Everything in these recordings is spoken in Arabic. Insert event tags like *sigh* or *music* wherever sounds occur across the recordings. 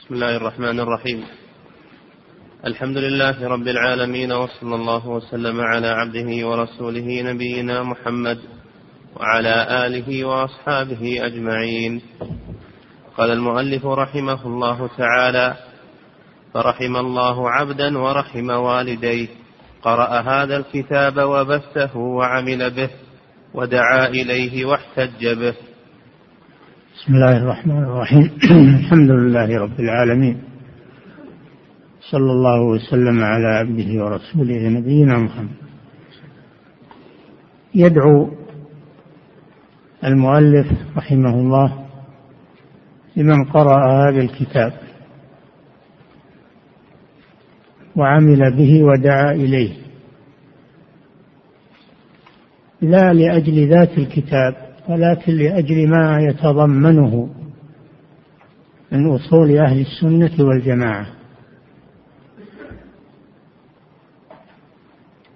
بسم الله الرحمن الرحيم. الحمد لله رب العالمين وصلى الله وسلم على عبده ورسوله نبينا محمد وعلى آله وأصحابه أجمعين. قال المؤلف رحمه الله تعالى فرحم الله عبدا ورحم والديه. قرأ هذا الكتاب وبثه وعمل به ودعا إليه واحتج به. بسم الله الرحمن الرحيم. *clears throat* الحمد لله رب العالمين. صلى الله وسلم على عبده ورسوله نبينا محمد. يدعو المؤلف رحمه الله لمن قرأ هذا الكتاب وعمل به ودعا إليه. لا لأجل ذات الكتاب ولكن لأجل ما يتضمنه من أصول أهل السنة والجماعة.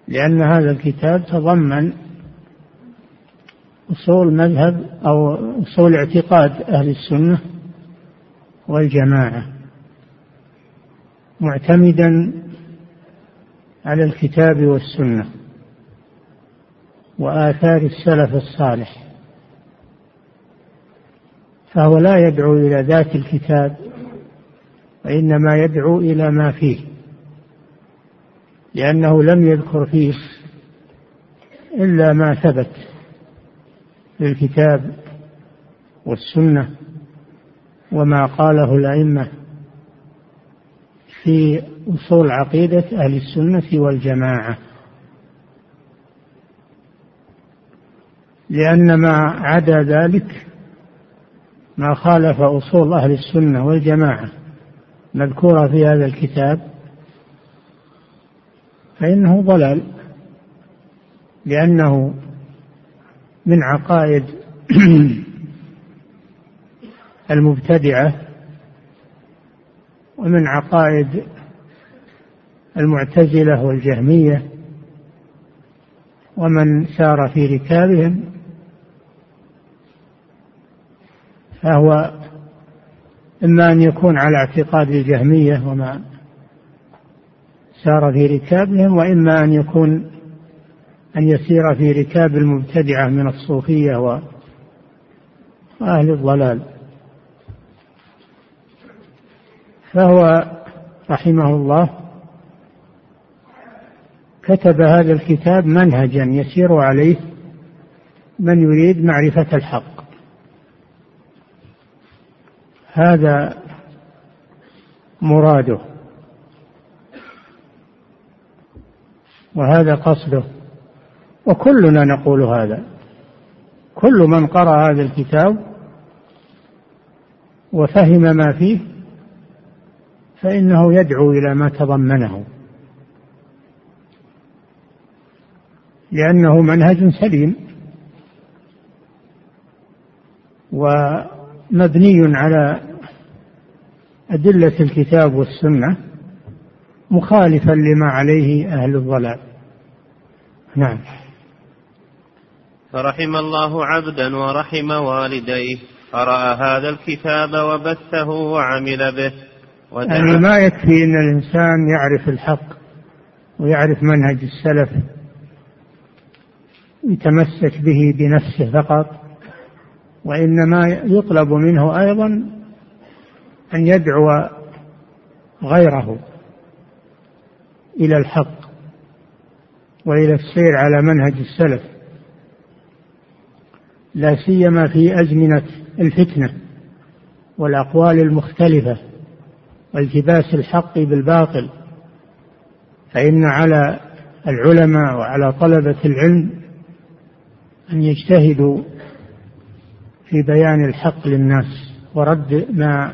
لأن هذا الكتاب تضمن أصول مذهب أو أصول اعتقاد أهل السنة والجماعة معتمدا على الكتاب والسنة وآثار السلف الصالح. فهو لا يدعو إلى ذات الكتاب وإنما يدعو إلى ما فيه لأنه لم يذكر فيه إلا ما ثبت في الكتاب والسنة وما قاله الأئمة في أصول عقيدة أهل السنة والجماعة. لأن ما عدا ذلك ما خالف أصول أهل السنة والجماعة مذكورة في هذا الكتاب فإنه ضلال لأنه من عقائد *clears throat* المبتدعة ومن عقائد المعتزلة والجهمية ومن سار في ركابهم فهو إما أن يكون على اعتقاد الجهمية وما سار في ركابهم وإما أن يكون أن يسير في ركاب المبتدعة من الصوفية وأهل الضلال. فهو رحمه الله كتب هذا الكتاب منهجا يسير عليه من يريد معرفة الحق. هذا مراده. وهذا قصده. وكلنا نقول هذا. كل من قرأ هذا الكتاب وفهم ما فيه فإنه يدعو إلى ما تضمنه. لأنه منهج سليم. ومبني على أدلة الكتاب والسنة مخالفا لما عليه أهل الضلال. نعم. فرحم الله عبدا ورحم والديه. قرأ هذا الكتاب وبثه وعمل به. يعني ما يكفي أن الإنسان يعرف الحق ويعرف منهج السلف يتمسك به بنفسه فقط. وإنما يطلب منه أيضا أن يدعو غيره إلى الحق وإلى السير على منهج السلف لا سيما في أزمنة الفتنة والأقوال المختلفة والتباس الحق بالباطل فإن على العلماء وعلى طلبة العلم أن يجتهدوا في بيان الحق للناس ورد ما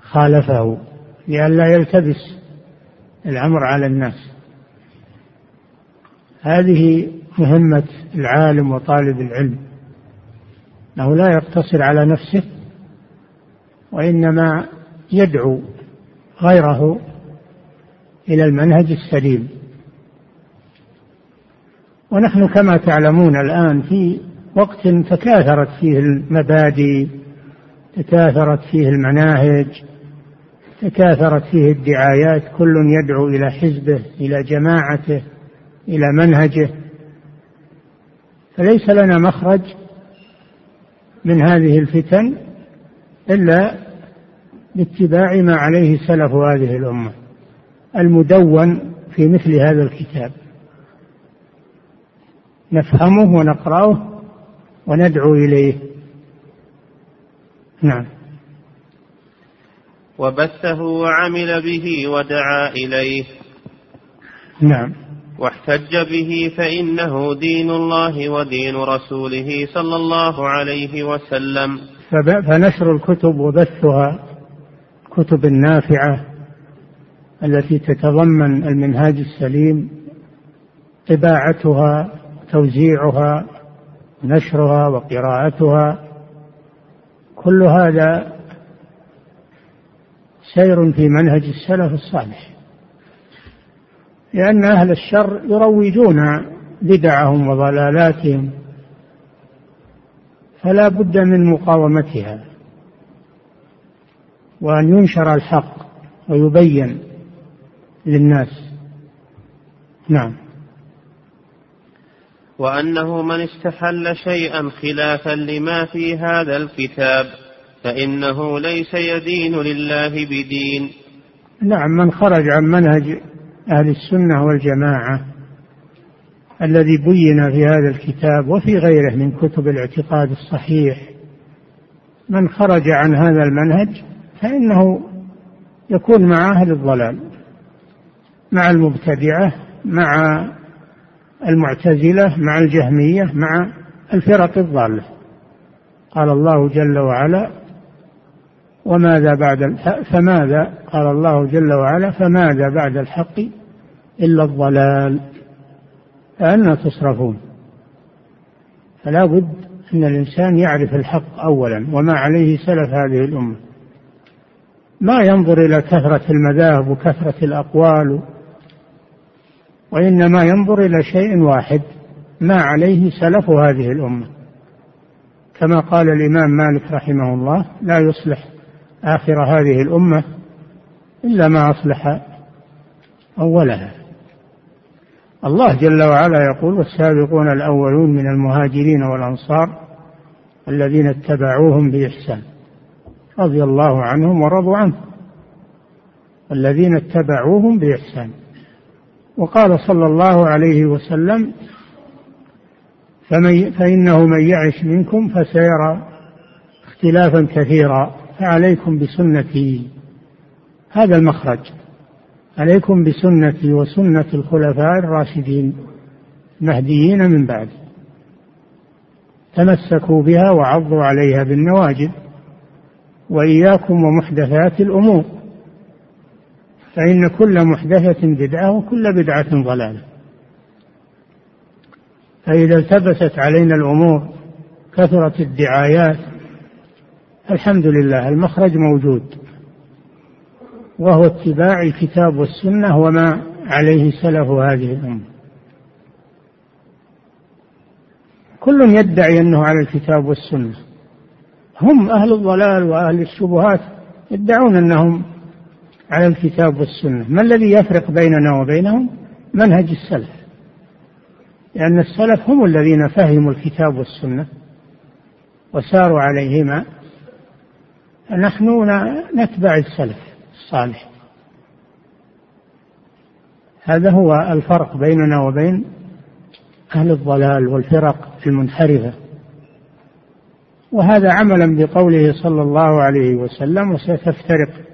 خالفه لئلا يلتبس الأمر على الناس. هذه مهمة العالم وطالب العلم أنه لا يقتصر على نفسه وإنما يدعو غيره إلى المنهج السليم. ونحن كما تعلمون الآن في وقت تكاثرت فيه المبادئ تكاثرت فيه المناهج تكاثرت فيه الدعايات كل يدعو إلى حزبه إلى جماعته إلى منهجه. فليس لنا مخرج من هذه الفتن إلا باتباع ما عليه سلف هذه الأمة المدون في مثل هذا الكتاب. نفهمه ونقرأه وندعو إليه. نعم. وبثه وعمل به ودعا إليه. نعم. واحتج به فإنه دين الله ودين رسوله صلى الله عليه وسلم. فنشر الكتب وبثها كتب النافعة التي تتضمن المنهاج السليم طباعتها توزيعها نشرها وقراءتها كل هذا سير في منهج السلف الصالح لأن أهل الشر يروجون بدعهم وضلالاتهم فلا بد من مقاومتها وأن ينشر الحق ويبين للناس. نعم. وأنه من استحل شيئا خلافا لما في هذا الكتاب فإنه ليس يدين لله بدين. نعم من خرج عن منهج أهل السنة والجماعة الذي بين في هذا الكتاب وفي غيره من كتب الاعتقاد الصحيح من خرج عن هذا المنهج فإنه يكون مع أهل الضلال مع المبتدعة مع المعتزلة مع الجهمية مع الفرق الضالة. قال الله جل وعلا وماذا بعد فماذا؟ قال الله جل وعلا فماذا بعد الحق إلا الضلال؟ فأنا تصرفون. فلا بد أن الإنسان يعرف الحق أولا وما عليه سلف هذه الأمة. ما ينظر إلى كثرة المذاهب وكثرة الأقوال وإنما ينظر إلى شيء واحد ما عليه سلف هذه الأمة. كما قال الإمام مالك رحمه الله لا يصلح آخر هذه الأمة إلا ما أصلح أولها. الله جل وعلا يقول والسابقون الأولون من المهاجرين والأنصار الذين اتبعوهم بإحسان رضي الله عنهم ورضوا عنه. الذين اتبعوهم بإحسان. وقال صلى الله عليه وسلم فمن فإنه من يعش منكم فسيرى اختلافا كثيرا فعليكم بسنتي. هذا المخرج. عليكم بسنتي وسنة الخلفاء الراشدين المهديين من بعد. تمسكوا بها وعضوا عليها بالنواجذ وإياكم ومحدثات الأمور. فإن كل محدثة بدعة وكل بدعة ضلالة. فإذا التبست علينا الأمور كثرت الدعايات الحمد لله المخرج موجود. وهو اتباع الكتاب والسنة وما عليه سلف هذه الأمة. كل يدعي أنه على الكتاب والسنة. هم أهل الضلال وأهل الشبهات يدعون أنهم على الكتاب والسنة. ما الذي يفرق بيننا وبينهم؟ منهج السلف. لأن السلف هم الذين فهموا الكتاب والسنة وساروا عليهما. نحن نتبع السلف الصالح. هذا هو الفرق بيننا وبين أهل الضلال والفرق المنحرفة. وهذا عملا بقوله صلى الله عليه وسلم وستفترق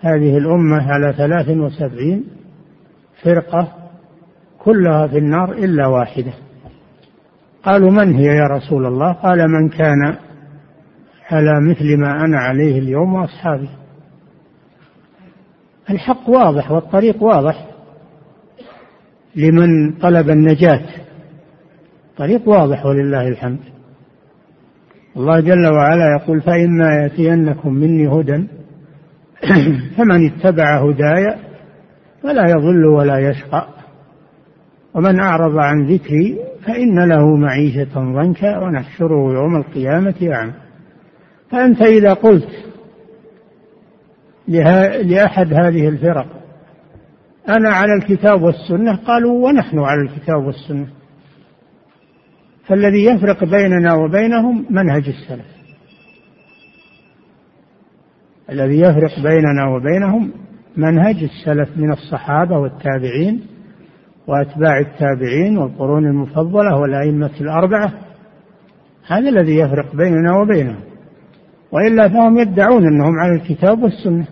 هذه الأمة على ثلاث وسبعين فرقة كلها في النار إلا واحدة. قالوا من هي يا رسول الله؟ قال من كان على مثل ما أنا عليه اليوم وأصحابي. الحق واضح والطريق واضح لمن طلب النجاة. طريق واضح ولله الحمد. الله جل وعلا يقول فإما يأتينكم مني هدى *coughs* فمن اتبع هداي فلا يضل ولا يشقى. ومن أعرض عن ذكري فإن له معيشة ضنكا ونحشره يوم القيامة أعمى. فأنت إذا قلت لأحد هذه الفرق أنا على الكتاب والسنة؟ قالوا ونحن على الكتاب والسنة. فالذي يفرق بيننا وبينهم منهج السلف. الذي يفرق بيننا وبينهم منهج السلف من الصحابة والتابعين وأتباع التابعين والقرون المفضلة والأئمة الأربعة. هذا الذي يفرق بيننا وبينهم. وإلا فهم يدعون أنهم على الكتاب والسنة.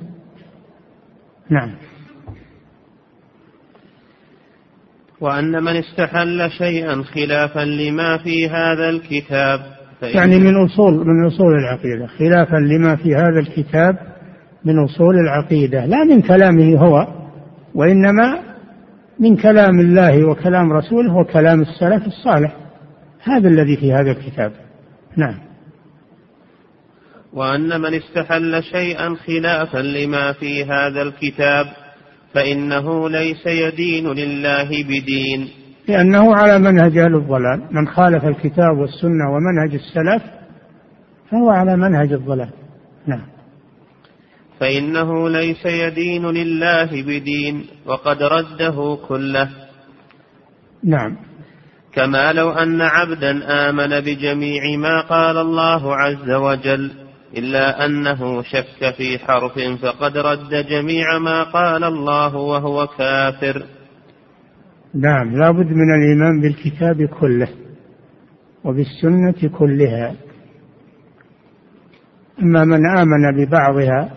نعم. وأن من استحل شيئا خلافا لما في هذا الكتاب يعني من أصول من أصول العقيدة خلافا لما في هذا الكتاب من أصول العقيدة لا من كلامه هو وإنما من كلام الله وكلام رسوله وكلام السلف الصالح هذا الذي في هذا الكتاب. نعم. وأن من استحل شيئا خلافا لما في هذا الكتاب فإنه ليس يدين لله بدين. لأنه على منهج أهل الضلال. من خالف الكتاب والسنة ومنهج السلف فهو على منهج الضلال. نعم. فإنه ليس يدين لله بدين وقد رده كله. نعم. كما لو أن عبدا آمن بجميع ما قال الله عز وجل إلا أنه شك في حرف فقد رد جميع ما قال الله وهو كافر. نعم لا بد من الإيمان بالكتاب كله وبالسنة كلها. أما من آمن ببعضها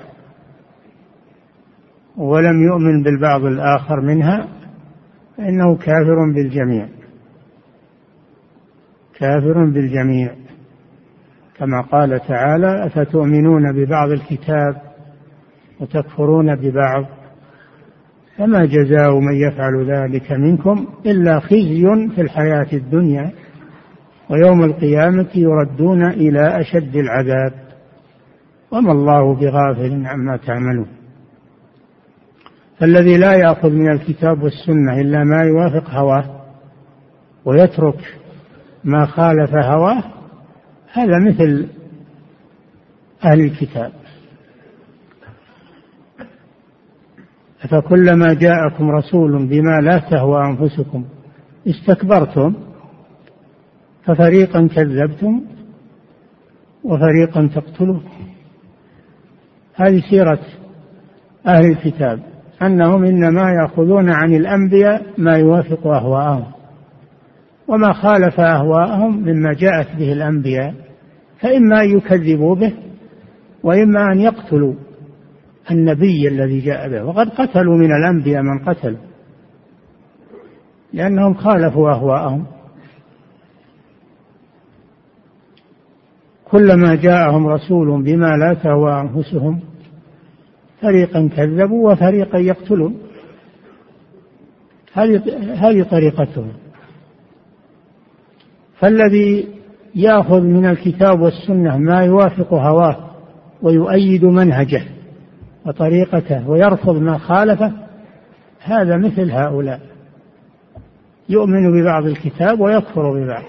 ولم يؤمن بالبعض الآخر منها فإنه كافر بالجميع. كافر بالجميع. كما قال تعالى أفتؤمنون ببعض الكتاب وتكفرون ببعض؟ فما جزاء من يفعل ذلك منكم إلا خزي في الحياة الدنيا ويوم القيامة يردون إلى أشد العذاب. وما الله بغافل عما تعملون. فالذي لا يأخذ من الكتاب والسنة إلا ما يوافق هواه ويترك ما خالف هواه هذا مثل أهل الكتاب. فكلما جاءكم رسول بما لا تهوى أنفسكم استكبرتم ففريقا كذبتم وفريقا تقتلون. هذه سيرة أهل الكتاب أنهم إنما يأخذون عن الأنبياء ما يوافق أهواءهم وما خالف أهواءهم مما جاءت به الأنبياء فإما أن يكذبوا به وإما أن يقتلوا. النبي الذي جاء به. وقد قتلوا من الأنبياء من قتلوا لأنهم خالفوا أهواءهم. كلما جاءهم رسول بما لا تهوى أنفسهم فريقا كذبوا وفريقا يقتلون. هذه طريقتهم. فالذي يأخذ من الكتاب والسنة ما يوافق هواه ويؤيد منهجه. وطريقته ويرفض ما خالفه هذا مثل هؤلاء. يؤمن ببعض الكتاب ويكفر ببعض.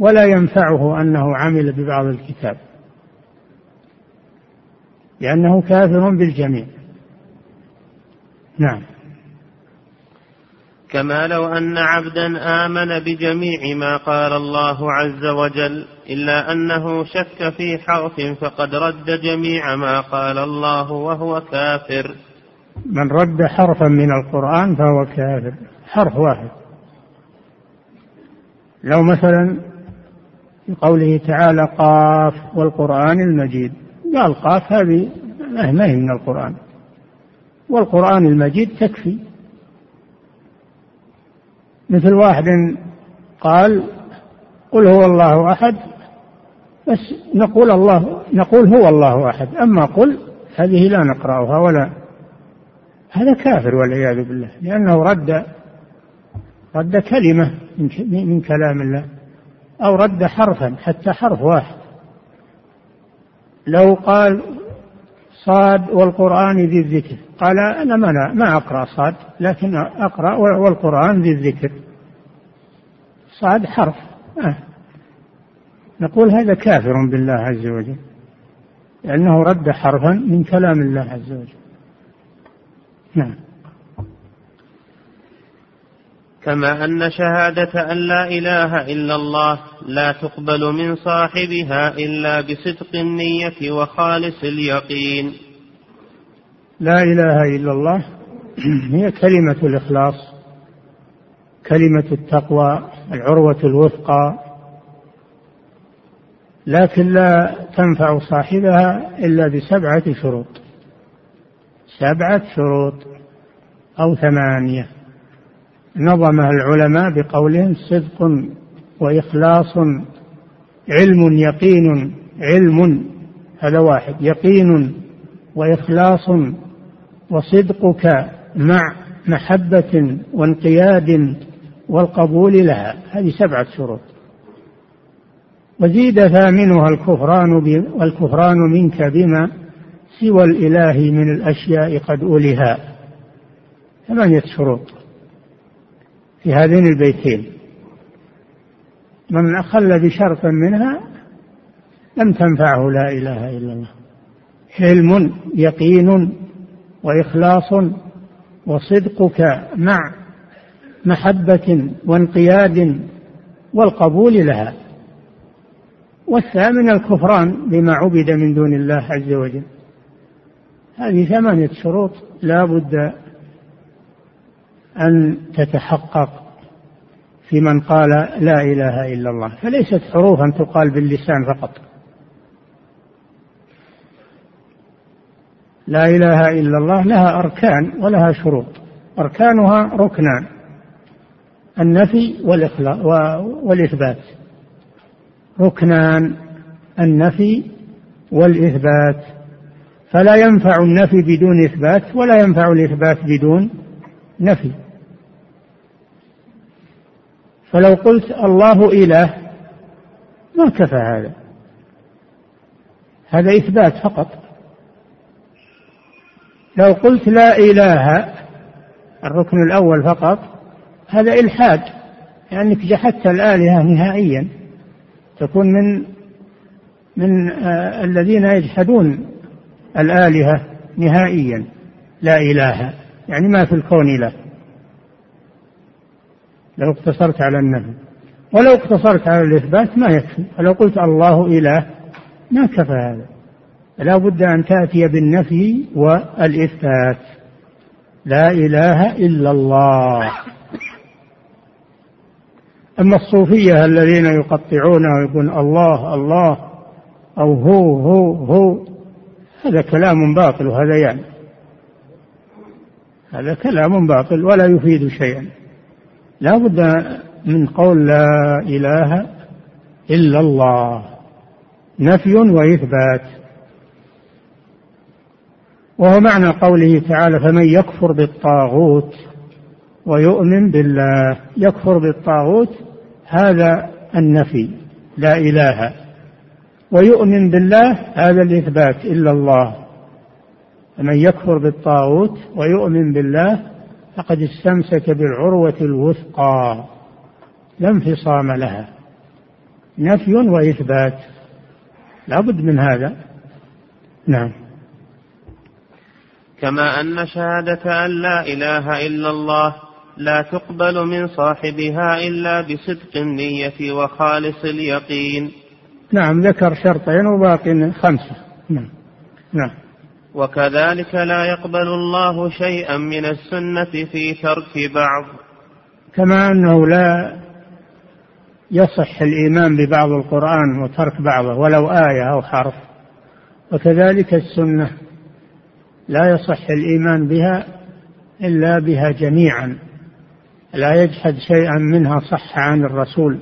ولا ينفعه أنه عمل ببعض الكتاب. لأنه كافر بالجميع. نعم. كما لو أن عبدا آمن بجميع ما قال الله عز وجل إلا أنه شك في حرف فقد رد جميع ما قال الله وهو كافر. من رد حرفا من القرآن فهو كافر حرف واحد. لو مثلا في قوله تعالى قاف والقرآن المجيد قال قاف هذه ما هي من القرآن. والقرآن المجيد تكفي. مثل واحد قال قل هو الله أحد بس نقول الله نقول هو الله أحد. أما قل هذه لا نقرأها ولا هذا كافر والعياذ بالله لأنه رد رد كلمة من كلام الله أو رد حرفا حتى حرف واحد. لو قال صاد والقرآن ذي الذكر قال أنا ما, ما أقرأ صاد لكن أقرأ والقرآن ذي الذكر. صاد حرف. آه. نقول هذا كافر بالله عز وجل لأنه رد حرفا من كلام الله عز وجل. نعم. كما أن شهادة أن لا إله إلا الله لا تقبل من صاحبها إلا بصدق النية وخالص اليقين. لا إله إلا الله *clears throat* هي كلمة الإخلاص كلمة التقوى العروة الوثقى لكن لا تنفع صاحبها إلا بسبعة شروط. سبعة شروط أو ثمانية. نظمها العلماء بقولهم صدق وإخلاص علم يقين علم هذا واحد يقين وإخلاص وصدقك مع محبة وانقياد والقبول لها. هذه سبعة شروط. وزيد ثامنها الكفران والكفران منك بما سوى الإله من الأشياء قد أولها. ثمانية شروط في هذين البيتين. من أخل بشرط منها لم تنفعه لا إله إلا الله. حلم يقين وإخلاص وصدقك مع محبة وانقياد والقبول لها. والثامن الكفران بما عبد من دون الله عز وجل. هذه ثمانية شروط لا بد أن تتحقق في من قال لا إله إلا الله. فليست حروفا تقال باللسان فقط. لا إله إلا الله لها أركان ولها شروط. أركانها ركنان. النفي والإثبات. ركنان النفي والإثبات. فلا ينفع النفي بدون إثبات ولا ينفع الإثبات بدون نفي. فلو قلت الله إله ما كفى هذا. هذا إثبات فقط. لو قلت لا إله الركن الأول فقط هذا إلحاد لأنك يعني جحدت الآلهة نهائيا تكون من من آه الذين يجحدون الآلهة نهائيا لا إله يعني ما في الكون إله. لو اقتصرت على النفي ولو اقتصرت على الإثبات ما يكفي فلو قلت الله إله ما كفى هذا. لا بد أن تأتي بالنفي والإثبات. لا إله إلا الله. أما الصوفية الذين يقطعون ويقول الله الله أو هو هو هو هذا كلام باطل وهذا يعني. هذا كلام باطل ولا يفيد شيئا. لا بد من قول لا إله إلا الله. نفي وإثبات. وهو معنى قوله تعالى فمن يكفر بالطاغوت ويؤمن بالله يكفر بالطاغوت هذا النفي لا إله. ويؤمن بالله هذا الإثبات إلا الله. فمن يكفر بالطاغوت ويؤمن بالله فقد استمسك بالعروة الوثقى. لا انفصام لها. نفي وإثبات. لا بد من هذا. نعم. كما أن شهادة أن لا إله إلا الله لا تقبل من صاحبها إلا بصدق النية وخالص اليقين. نعم ذكر شرطين وباقي خمسة. نعم. نعم. وكذلك لا يقبل الله شيئا من السنة في ترك بعض. كما أنه لا يصح الإيمان ببعض القرآن وترك بعضه ولو آية أو حرف. وكذلك السنة لا يصح الإيمان بها إلا بها جميعا. لا يجحد شيئا منها صح عن الرسول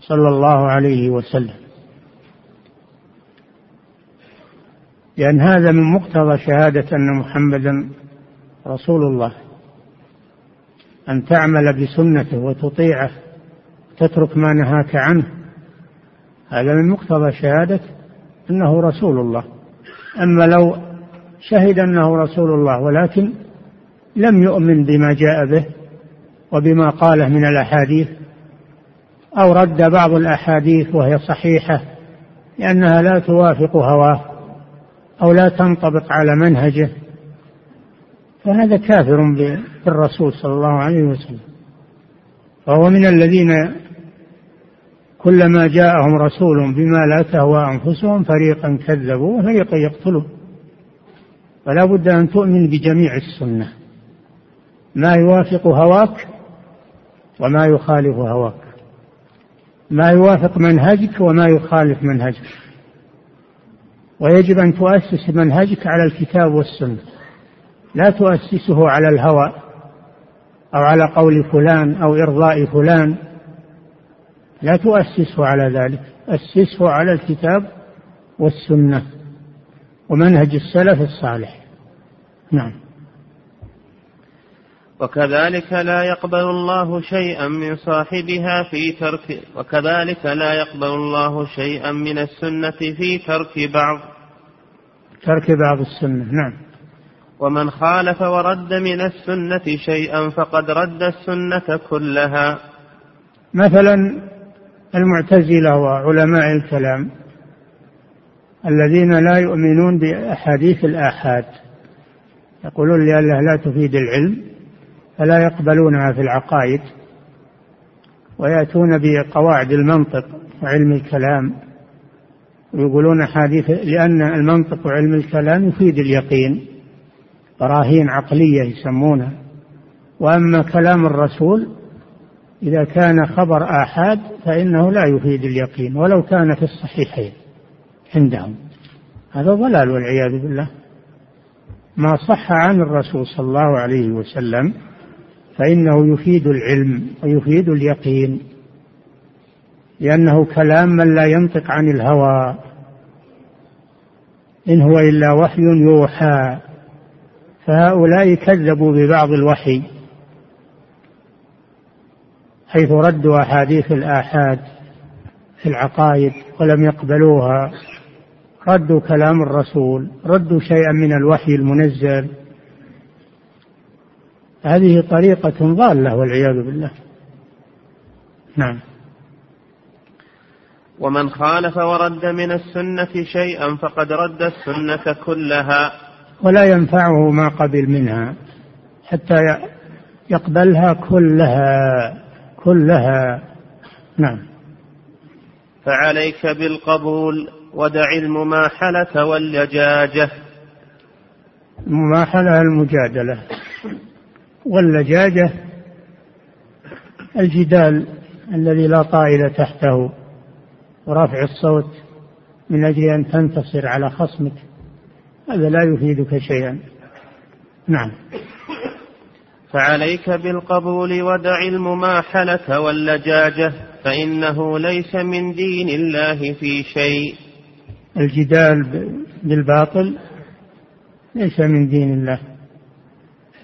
صلى الله عليه وسلم. لأن هذا من مقتضى شهادة أن محمدا رسول الله. أن تعمل بسنته وتطيعه تترك ما نهاك عنه. هذا من مقتضى شهادة أنه رسول الله. أما لو شهد أنه رسول الله ولكن لم يؤمن بما جاء به وبما قاله من الأحاديث أو رد بعض الأحاديث وهي صحيحة لأنها لا توافق هواه أو لا تنطبق على منهجه فهذا كافر بالرسول صلى الله عليه وسلم. فهو من الذين كلما جاءهم رسول بما لا تهوى أنفسهم فريقا كذبوا وفريقا يقتلون. فلا بد أن تؤمن بجميع السنة. ما يوافق هواك وما يخالف هواك. ما يوافق منهجك وما يخالف منهجك. ويجب أن تؤسس منهجك على الكتاب والسنة. لا تؤسسه على الهوى أو على قول فلان أو إرضاء فلان. لا تؤسسه على ذلك. أسسه على الكتاب والسنة ومنهج السلف الصالح. نعم. وكذلك لا يقبل الله شيئا من صاحبها في ترك وكذلك لا يقبل الله شيئا من السنة في ترك بعض. ترك بعض السنة نعم. ومن خالف ورد من السنة شيئا فقد رد السنة كلها. مثلا المعتزلة وعلماء الكلام الذين لا يؤمنون بأحاديث الآحاد يقولون لأنها لا تفيد العلم فلا يقبلونها في العقائد ويأتون بقواعد المنطق وعلم الكلام ويقولون حديث لأن المنطق وعلم الكلام يفيد اليقين براهين عقلية يسمونها. وأما كلام الرسول إذا كان خبر آحاد فإنه لا يفيد اليقين ولو كان في الصحيحين عندهم. هذا ضلال والعياذ بالله. ما صح عن الرسول صلى الله عليه وسلم فإنه يفيد العلم ويفيد اليقين لأنه كلام من لا ينطق عن الهوى إن هو إلا وحي يوحى فهؤلاء كذبوا ببعض الوحي حيث ردوا أحاديث الآحاد في العقائد ولم يقبلوها ردوا كلام الرسول ردوا شيئا من الوحي المنزل. هذه طريقة ضالة والعياذ بالله. نعم. ومن خالف ورد من السنة شيئا فقد رد السنة كلها. ولا ينفعه ما قبل منها حتى يقبلها كلها كلها. نعم. فعليك بالقبول ودع المماحلة واللجاجة. المماحلة المجادلة. واللجاجة الجدال الذي لا طائل تحته ورفع الصوت من أجل أن تنتصر على خصمك. هذا لا يفيدك شيئا. نعم. فعليك بالقبول ودع المماحلة واللجاجة فإنه ليس من دين الله في شيء. الجدال بالباطل ليس من دين الله.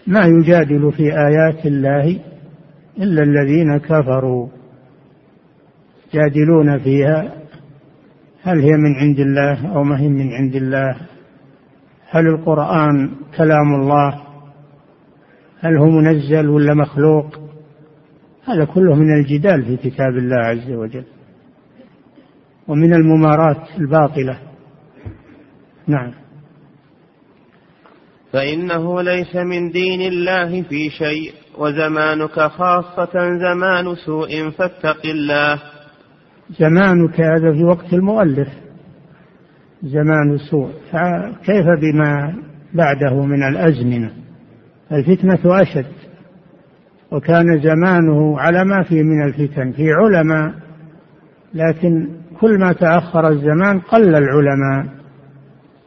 ما يجادل في آيات الله إلا الذين كفروا. يجادلون فيها هل هي من عند الله أو ما هي من عند الله؟ هل القرآن كلام الله؟ هل هو منزل ولا مخلوق؟ هذا كله من الجدال في كتاب الله عز وجل ومن الممارات الباطلة. نعم. فإنه ليس من دين الله في شيء وزمانك خاصة زمان سوء فاتق الله. زمانك هذا في وقت المؤلف. زمان سوء. فكيف بما بعده من الأزمنة؟ الفتنة أشد. وكان زمانه على ما فيه من الفتن في علماء. لكن كل ما تأخر الزمان قل العلماء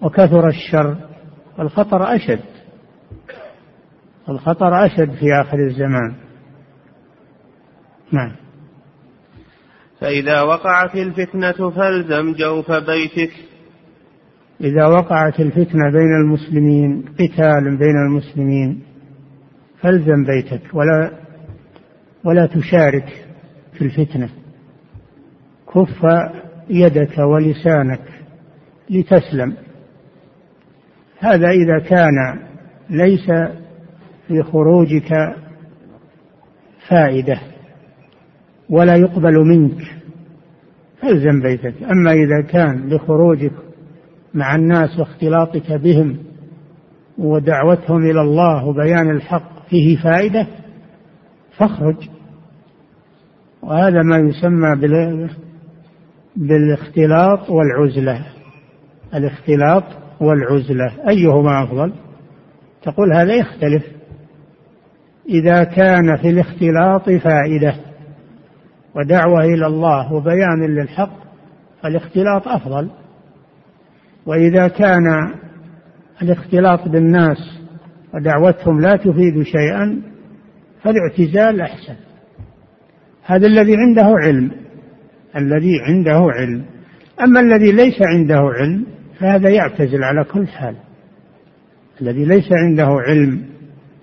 وكثر الشر. الخطر أشد. الخطر أشد في آخر الزمان. نعم. فإذا وقعت الفتنة فالزم جوف بيتك. إذا وقعت الفتنة بين المسلمين قتال بين المسلمين فالزم بيتك ولا ولا تشارك في الفتنة. كف يدك ولسانك لتسلم. هذا إذا كان ليس في خروجك فائدة ولا يقبل منك فالزم بيتك. أما إذا كان لخروجك مع الناس واختلاطك بهم ودعوتهم إلى الله وبيان الحق فيه فائدة فاخرج. وهذا ما يسمى بالاختلاط والعزلة. الاختلاط والعزلة أيهما أفضل؟ تقول هذا يختلف. إذا كان في الاختلاط فائدة ودعوة إلى الله وبيان للحق فالاختلاط أفضل. وإذا كان الاختلاط بالناس ودعوتهم لا تفيد شيئا فالاعتزال أحسن. هذا الذي عنده علم الذي عنده علم. أما الذي ليس عنده علم فهذا يعتزل على كل حال. الذي ليس عنده علم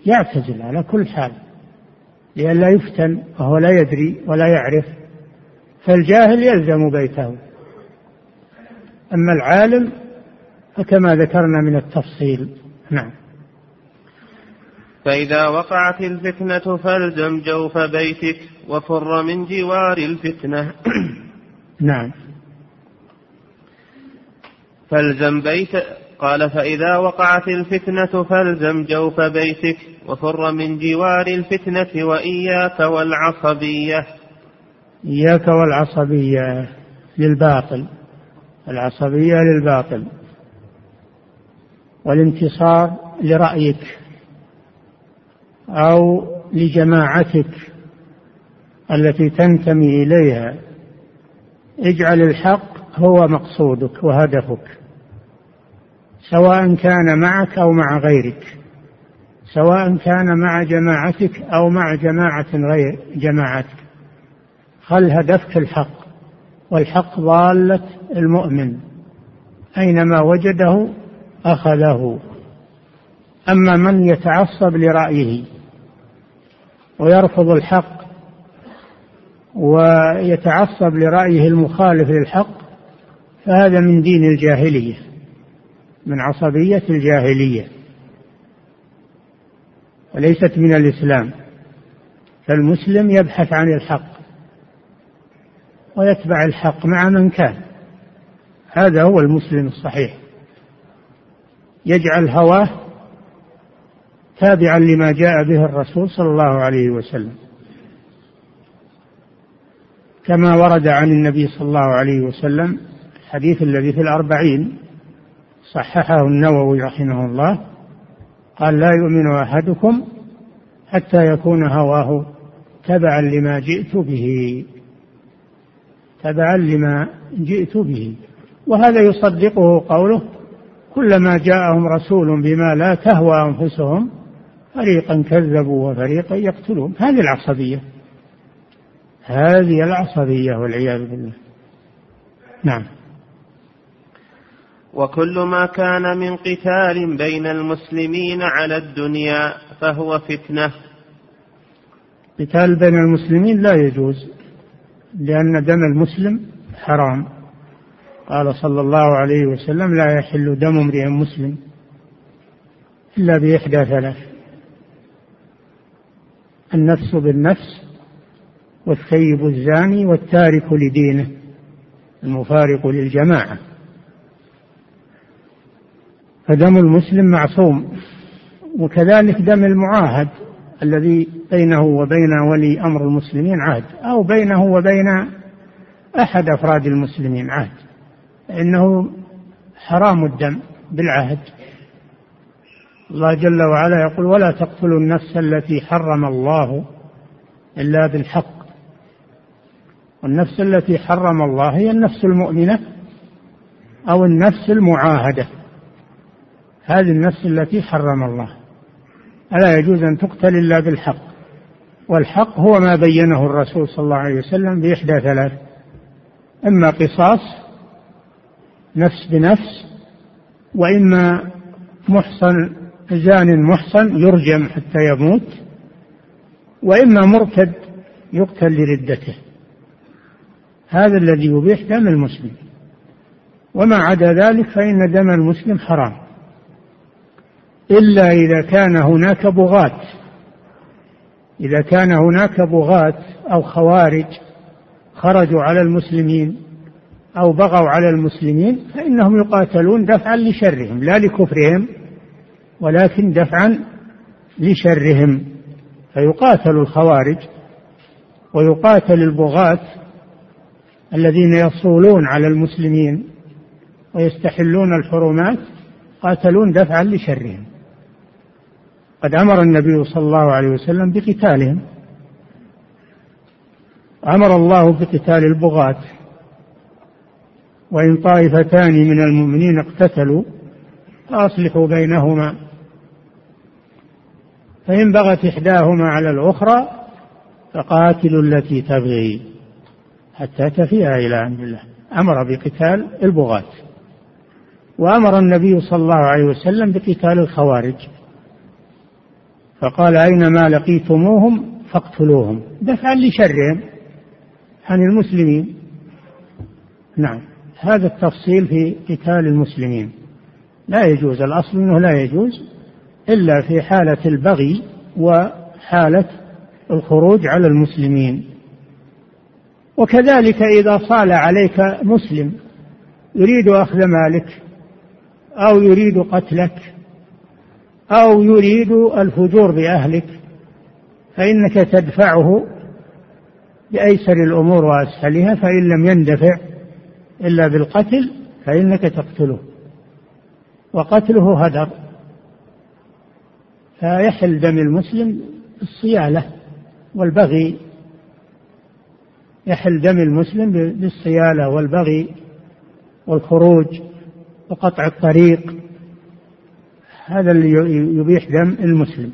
يعتزل على كل حال. لئلا يفتن وهو لا يدري ولا يعرف فالجاهل يلزم بيته. أما العالم فكما ذكرنا من التفصيل. نعم. فإذا وقعت الفتنة فالزم جوف بيتك وفر من جوار الفتنة. نعم. فالزم بيت قال فإذا وقعت الفتنة فالزم جوف بيتك وفر من جوار الفتنة وإياك والعصبية. إياك والعصبية للباطل العصبية للباطل والانتصار لرأيك أو لجماعتك التي تنتمي إليها. اجعل الحق هو مقصودك وهدفك. سواء كان معك أو مع غيرك. سواء كان مع جماعتك أو مع جماعة غير جماعتك. خل هدفك الحق والحق ضالة المؤمن. أينما وجده أخذه. أما من يتعصب لرأيه ويرفض الحق ويتعصب لرأيه المخالف للحق فهذا من دين الجاهلية. من عصبية الجاهلية وليست من الإسلام فالمسلم يبحث عن الحق ويتبع الحق مع من كان هذا هو المسلم الصحيح يجعل هواه تابعا لما جاء به الرسول صلى الله عليه وسلم كما ورد عن النبي صلى الله عليه وسلم الحديث الذي في الأربعين صححه النووي رحمه الله قال لا يؤمن أحدكم حتى يكون هواه تبعا لما جئت به. تبعا لما جئت به. وهذا يصدقه قوله كلما جاءهم رسول بما لا تهوى أنفسهم فريقا كذبوا وفريقا يقتلون. هذه العصبية. هذه العصبية والعياذ بالله. نعم. وكل ما كان من قتال بين المسلمين على الدنيا فهو فتنة. قتال بين المسلمين لا يجوز لأن دم المسلم حرام. قال صلى الله عليه وسلم لا يحل دم امرئ مسلم إلا بإحدى ثلاث النفس بالنفس والثيب الزاني والتارك لدينه المفارق للجماعة. فدم المسلم معصوم وكذلك دم المعاهد الذي بينه وبين ولي أمر المسلمين عهد أو بينه وبين أحد أفراد المسلمين عهد. إنه حرام الدم بالعهد. الله جل وعلا يقول ولا تقتلوا النفس التي حرم الله إلا بالحق. والنفس التي حرم الله هي النفس المؤمنة أو النفس المعاهدة. هذه النفس التي حرم الله. ألا يجوز أن تقتل إلا بالحق. والحق هو ما بينه الرسول صلى الله عليه وسلم بإحدى ثلاث. إما قصاص نفس بنفس وإما محصن زان محصن يرجم حتى يموت وإما مرتد يقتل لردته. هذا الذي يبيح دم المسلم. وما عدا ذلك فإن دم المسلم حرام. إلا إذا كان هناك بغاة. إذا كان هناك بغاة أو خوارج خرجوا على المسلمين أو بغوا على المسلمين فإنهم يقاتلون دفعا لشرهم لا لكفرهم ولكن دفعا لشرهم. فيقاتل الخوارج ويقاتل البغاة الذين يصولون على المسلمين ويستحلون الحرمات قاتلون دفعا لشرهم. قد أمر النبي صلى الله عليه وسلم بقتالهم. أمر الله بقتال البغاة وإن طائفتان من المؤمنين اقتتلوا فأصلحوا بينهما. فإن بغت إحداهما على الأخرى فقاتلوا التي تبغي حتى تفيها إلى أمر الله. أمر بقتال البغاة. وأمر النبي صلى الله عليه وسلم بقتال الخوارج. فقال أينما لقيتموهم فاقتلوهم. دفعا لشرهم عن المسلمين. نعم هذا التفصيل في قتال المسلمين. لا يجوز الأصل أنه لا يجوز إلا في حالة البغي وحالة الخروج على المسلمين. وكذلك إذا صال عليك مسلم يريد أخذ مالك أو يريد قتلك أو يريد الفجور بأهلك فإنك تدفعه بأيسر الأمور وأسهلها فإن لم يندفع إلا بالقتل فإنك تقتله وقتله هدر فيحل دم المسلم بالصيالة والبغي يحل دم المسلم بالصيالة والبغي والخروج وقطع الطريق. هذا اللي يبيح دم المسلم.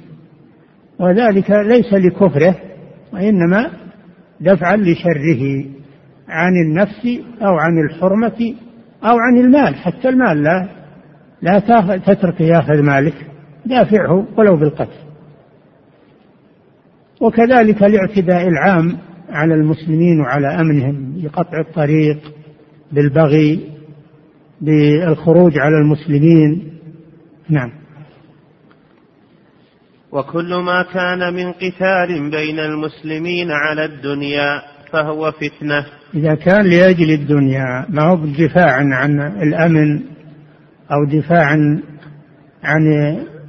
وذلك ليس لكفره وإنما دفعا لشره عن النفس أو عن الحرمة أو عن المال. حتى المال لا لا تترك ياخذ مالك دافعه ولو بالقتل. وكذلك الاعتداء العام على المسلمين وعلى أمنهم بقطع الطريق بالبغي بالخروج على المسلمين. نعم. وكل ما كان من قتال بين المسلمين على الدنيا فهو فتنة. إذا كان لأجل الدنيا ما هو دفاعا عن الأمن أو دفاعا عن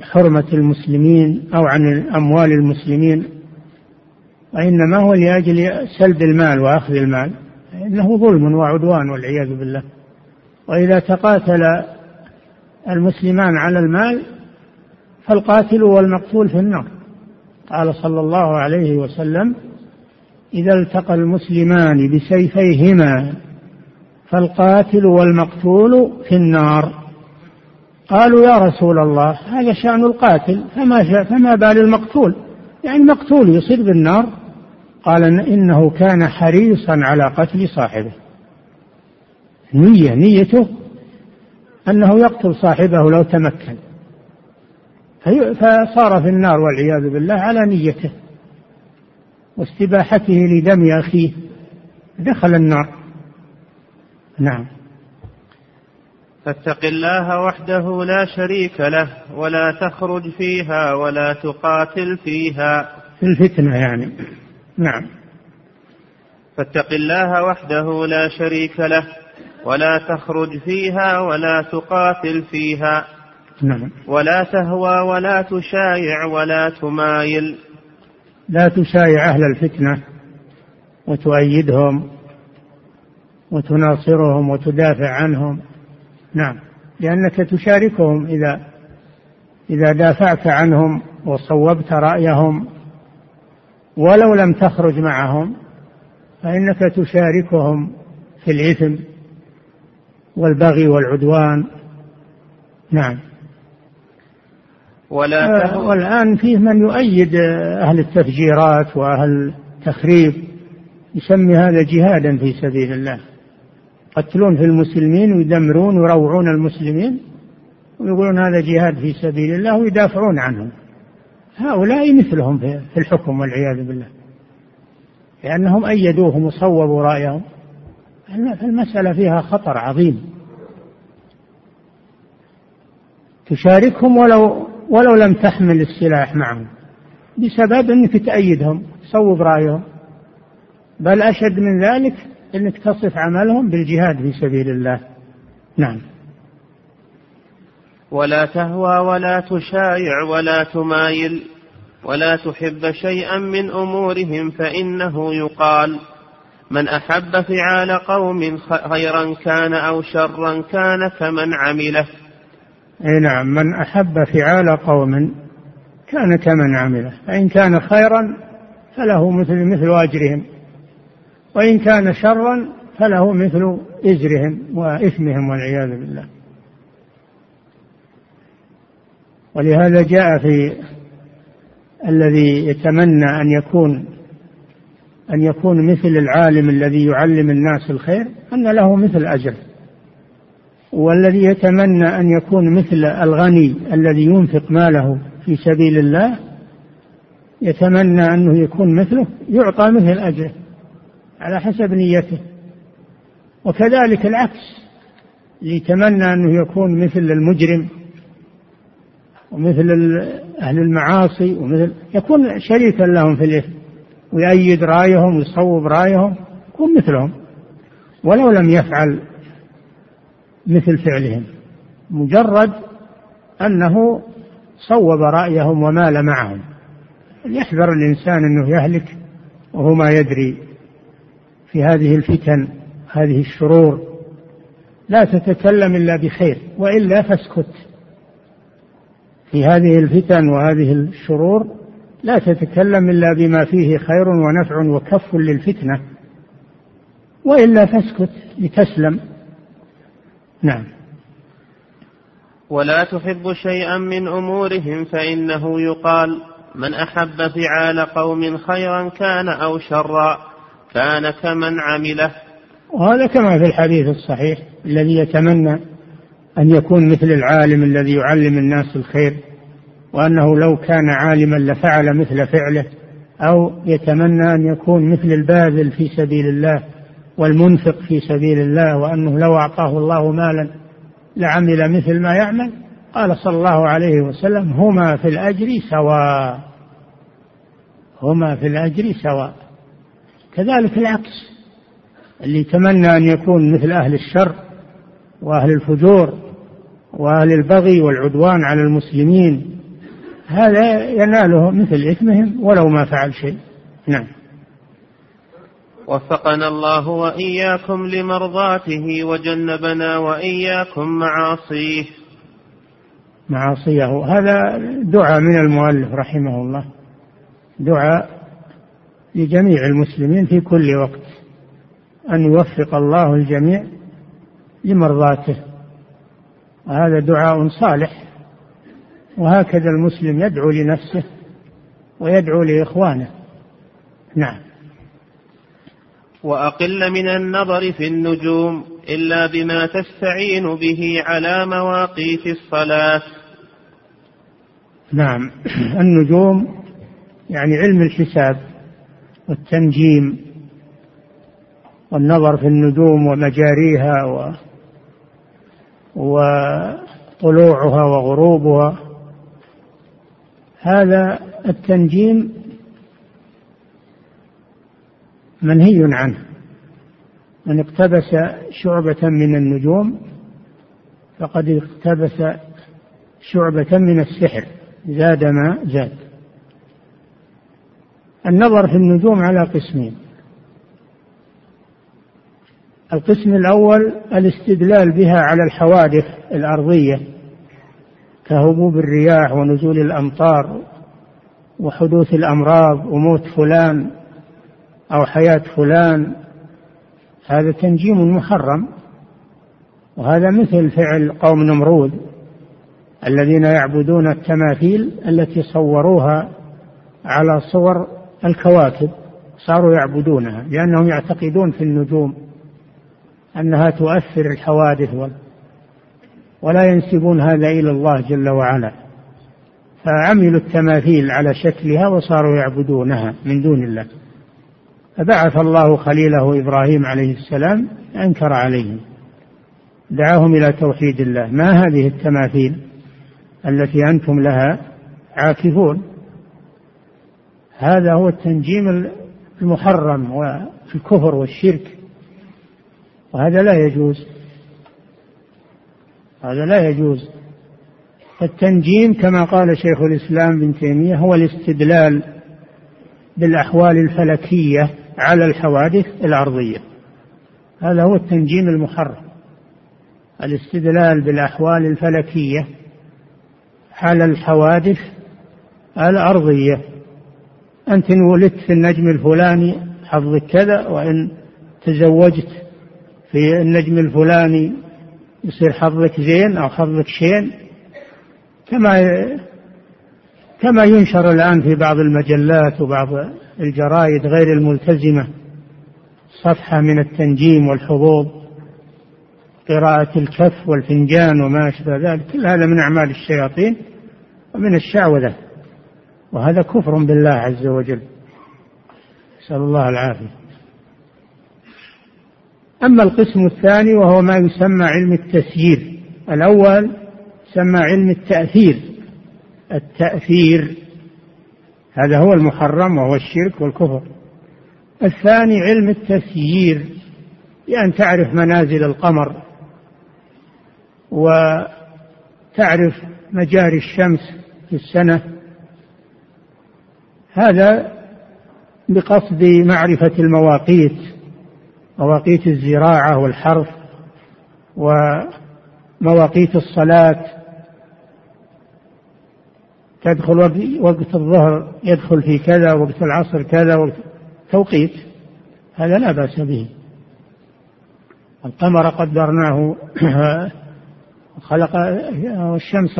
حرمة المسلمين أو عن أموال المسلمين وإنما هو لأجل سلب المال وأخذ المال. إنه ظلم وعدوان والعياذ بالله. وإذا تقاتل المسلمان على المال فالقاتل والمقتول في النار. قال صلى الله عليه وسلم إذا التقى المسلمان بسيفيهما فالقاتل والمقتول في النار. قالوا يا رسول الله هذا شأن القاتل فما فما بال المقتول؟ يعني مقتول يصير بالنار. قال إنه كان حريصا على قتل صاحبه. نية نيته أنه يقتل صاحبه لو تمكن. فصار في النار والعياذ بالله على نيته واستباحته لدم أخيه. دخل النار. نعم. فاتق الله وحده لا شريك له ولا تخرج فيها ولا تقاتل فيها. في الفتنة يعني. نعم. فاتق الله وحده لا شريك له ولا تخرج فيها ولا تقاتل فيها. نعم. ولا تهوى ولا تشايع ولا تمايل. لا تشايع أهل الفتنة وتؤيدهم وتناصرهم وتدافع عنهم. نعم. لأنك تشاركهم إذا إذا دافعت عنهم وصوبت رأيهم ولو لم تخرج معهم فإنك تشاركهم في الإثم والبغي والعدوان. نعم. ولا آه، والآن فيه من يؤيد أهل التفجيرات وأهل التخريب يسمي هذا جهادا في سبيل الله. يقتلون في المسلمين ويدمرون ويروعون المسلمين ويقولون هذا جهاد في سبيل الله ويدافعون عنهم. هؤلاء مثلهم في الحكم والعياذ بالله. لأنهم أيدوهم وصوبوا رأيهم. المسألة فيها خطر عظيم. تشاركهم ولو ولو لم تحمل السلاح معهم بسبب أنك تأيدهم تصوب رأيهم. بل أشد من ذلك أنك تصف عملهم بالجهاد في سبيل الله. نعم. ولا تهوى ولا تشايع ولا تمايل ولا تحب شيئا من أمورهم فإنه يقال من أحب فعال قوم خيرا كان أو شرا كان كمن عمله. أي نعم من أحب فعال قوم كان كمن عمله فإن كان خيرا فله مثل مثل أجرهم وإن كان شرا فله مثل ازرهم وإثمهم والعياذ بالله. ولهذا جاء في الذي يتمنى أن يكون أن يكون مثل العالم الذي يعلم الناس الخير أن له مثل أجر. والذي يتمنى أن يكون مثل الغني الذي ينفق ماله في سبيل الله يتمنى أنه يكون مثله يعطى مثل أجره على حسب نيته. وكذلك العكس يتمنى أنه يكون مثل المجرم ومثل أهل المعاصي ومثل يكون شريكا لهم في الإثم ويأيد رأيهم ويصوب رأيهم يكون مثلهم. ولو لم يفعل مثل فعلهم مجرد أنه صوب رأيهم ومال معهم. يحذر الإنسان أنه يهلك وهو ما يدري في هذه الفتن هذه الشرور. لا تتكلم إلا بخير وإلا فاسكت. في هذه الفتن وهذه الشرور لا تتكلم إلا بما فيه خير ونفع وكف للفتنة وإلا فاسكت لتسلم. نعم. ولا تحب شيئا من أمورهم فإنه يقال من أحب فعال قوم خيرا كان أو شرا كان كمن عمله. وهذا كما في الحديث الصحيح الذي يتمنى أن يكون مثل العالم الذي يعلم الناس الخير وأنه لو كان عالما لفعل مثل فعله أو يتمنى أن يكون مثل الباذل في سبيل الله والمنفق في سبيل الله وأنه لو أعطاه الله مالا لعمل مثل ما يعمل قال صلى الله عليه وسلم هما في الأجر سواء هما في الأجر سواء. كذلك العكس اللي يتمنى أن يكون مثل أهل الشر وأهل الفجور وأهل البغي والعدوان على المسلمين هذا يناله مثل إثمهم ولو ما فعل شيء. نعم. وفقنا الله وإياكم لمرضاته وجنبنا وإياكم معاصيه. معاصيه. هذا دعاء من المؤلف رحمه الله. دعاء لجميع المسلمين في كل وقت. أن يوفق الله الجميع لمرضاته. وهذا دعاء صالح. وهكذا المسلم يدعو لنفسه ويدعو لإخوانه. نعم. وأقل من النظر في النجوم إلا بما تستعين به على مواقيت الصلاة. نعم. *clears throat* النجوم يعني علم الحساب والتنجيم والنظر في النجوم ومجاريها و وطلوعها وغروبها. هذا التنجيم منهي عنه من اقتبس شعبة من النجوم فقد اقتبس شعبة من السحر زاد ما زاد. النظر في النجوم على قسمين. القسم الأول الاستدلال بها على الحوادث الأرضية كهبوب الرياح ونزول الأمطار وحدوث الأمراض وموت فلان أو حياة فلان هذا تنجيم محرم. وهذا مثل فعل قوم نمرود الذين يعبدون التماثيل التي صوروها على صور الكواكب صاروا يعبدونها لأنهم يعتقدون في النجوم أنها تؤثر الحوادث ولا ينسبون هذا إلى الله جل وعلا. فعملوا التماثيل على شكلها وصاروا يعبدونها من دون الله. فبعث الله خليله إبراهيم عليه السلام أنكر عليهم دعاهم إلى توحيد الله. ما هذه التماثيل التي أنتم لها عاكفون؟ هذا هو التنجيم المحرم والكفر والشرك. وهذا لا يجوز. هذا لا يجوز. التنجيم كما قال شيخ الإسلام ابن تيمية هو الاستدلال بالأحوال الفلكية على الحوادث الأرضية. هذا هو التنجيم المحرم الاستدلال بالأحوال الفلكية على الحوادث الأرضية. أنت إن ولدت في النجم الفلاني حظك كذا وإن تزوجت في النجم الفلاني يصير حظك زين أو حظك شين. كما كما ينشر الآن في بعض المجلات وبعض الجرائد غير الملتزمة. صفحة من التنجيم والحظوظ قراءة الكف والفنجان وما أشبه ذلك. كل هذا من أعمال الشياطين ومن الشعوذة. وهذا كفر بالله عز وجل. نسأل الله العافية. أما القسم الثاني وهو ما يسمى علم التسيير. الأول يسمى علم التأثير. التأثير هذا هو المحرم وهو الشرك والكفر. الثاني علم التسيير بأن تعرف منازل القمر وتعرف مجاري الشمس في السنة. هذا بقصد معرفة المواقيت مواقيت الزراعة والحرث ومواقيت الصلاة تدخل وقت الظهر يدخل في كذا وقت العصر كذا وقت توقيت. هذا لا بأس به. القمر قدرناه *clears throat* خلق الشمس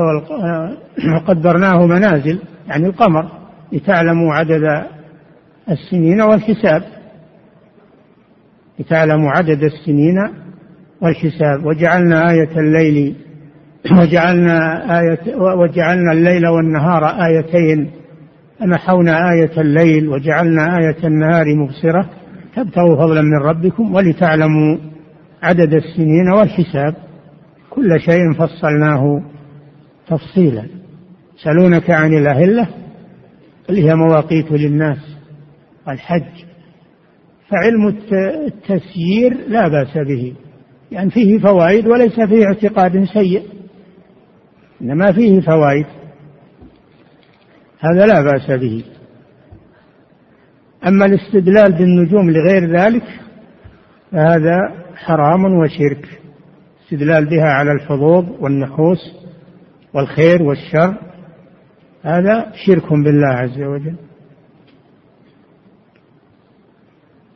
وقدرناه *clears throat* منازل يعني القمر لتعلموا عدد السنين والحساب. لتعلموا عدد السنين والحساب. وجعلنا آية الليل وجعلنا آية وجعلنا الليل والنهار آيتين. فمحونا آية الليل وجعلنا آية النهار مبصرة. تبتغوا فضلا من ربكم ولتعلموا عدد السنين والحساب. كل شيء فصلناه تفصيلا. يسألونك عن الأهلة اللي هي مواقيت للناس. الحج. فعلم التسيير لا بأس به يعني فيه فوائد وليس فيه اعتقاد سيء. إنما فيه فوائد. هذا لا بأس به. أما الاستدلال بالنجوم لغير ذلك فهذا حرام وشرك. استدلال بها على الحظوظ والنحوس والخير والشر هذا شرك بالله عز وجل.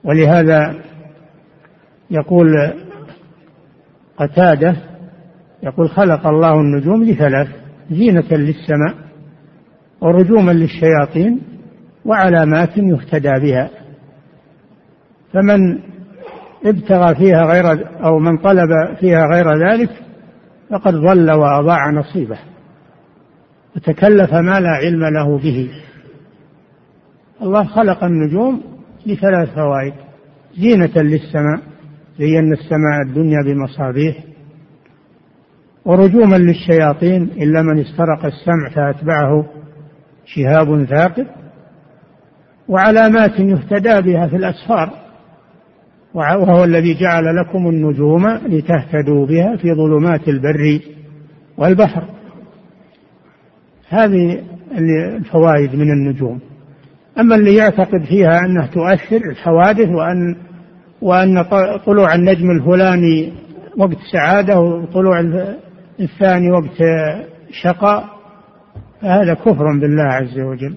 ولهذا يقول قتادة يقول خلق الله النجوم لثلاث زينة للسماء ورجوما للشياطين وعلامات يهتدى بها. فمن ابتغى فيها غير أو من طلب فيها غير ذلك فقد ضل وأضاع نصيبه. وتكلف ما لا علم له به. الله خلق النجوم لثلاث فوائد. زينة للسماء زينا السماء الدنيا بمصابيح. ورجوما للشياطين إلا من استرق السمع فأتبعه شهاب ثاقب وعلامات يهتدى بها في الأسفار وهو الذي جعل لكم النجوم لتهتدوا بها في ظلمات البر والبحر. هذه الفوائد من النجوم. أما اللي يعتقد فيها أنها تؤثر الحوادث وأن وأن طلوع النجم الفلاني وقت سعادة وطلوع الثاني وقت شقاء هذا كفر بالله عز وجل.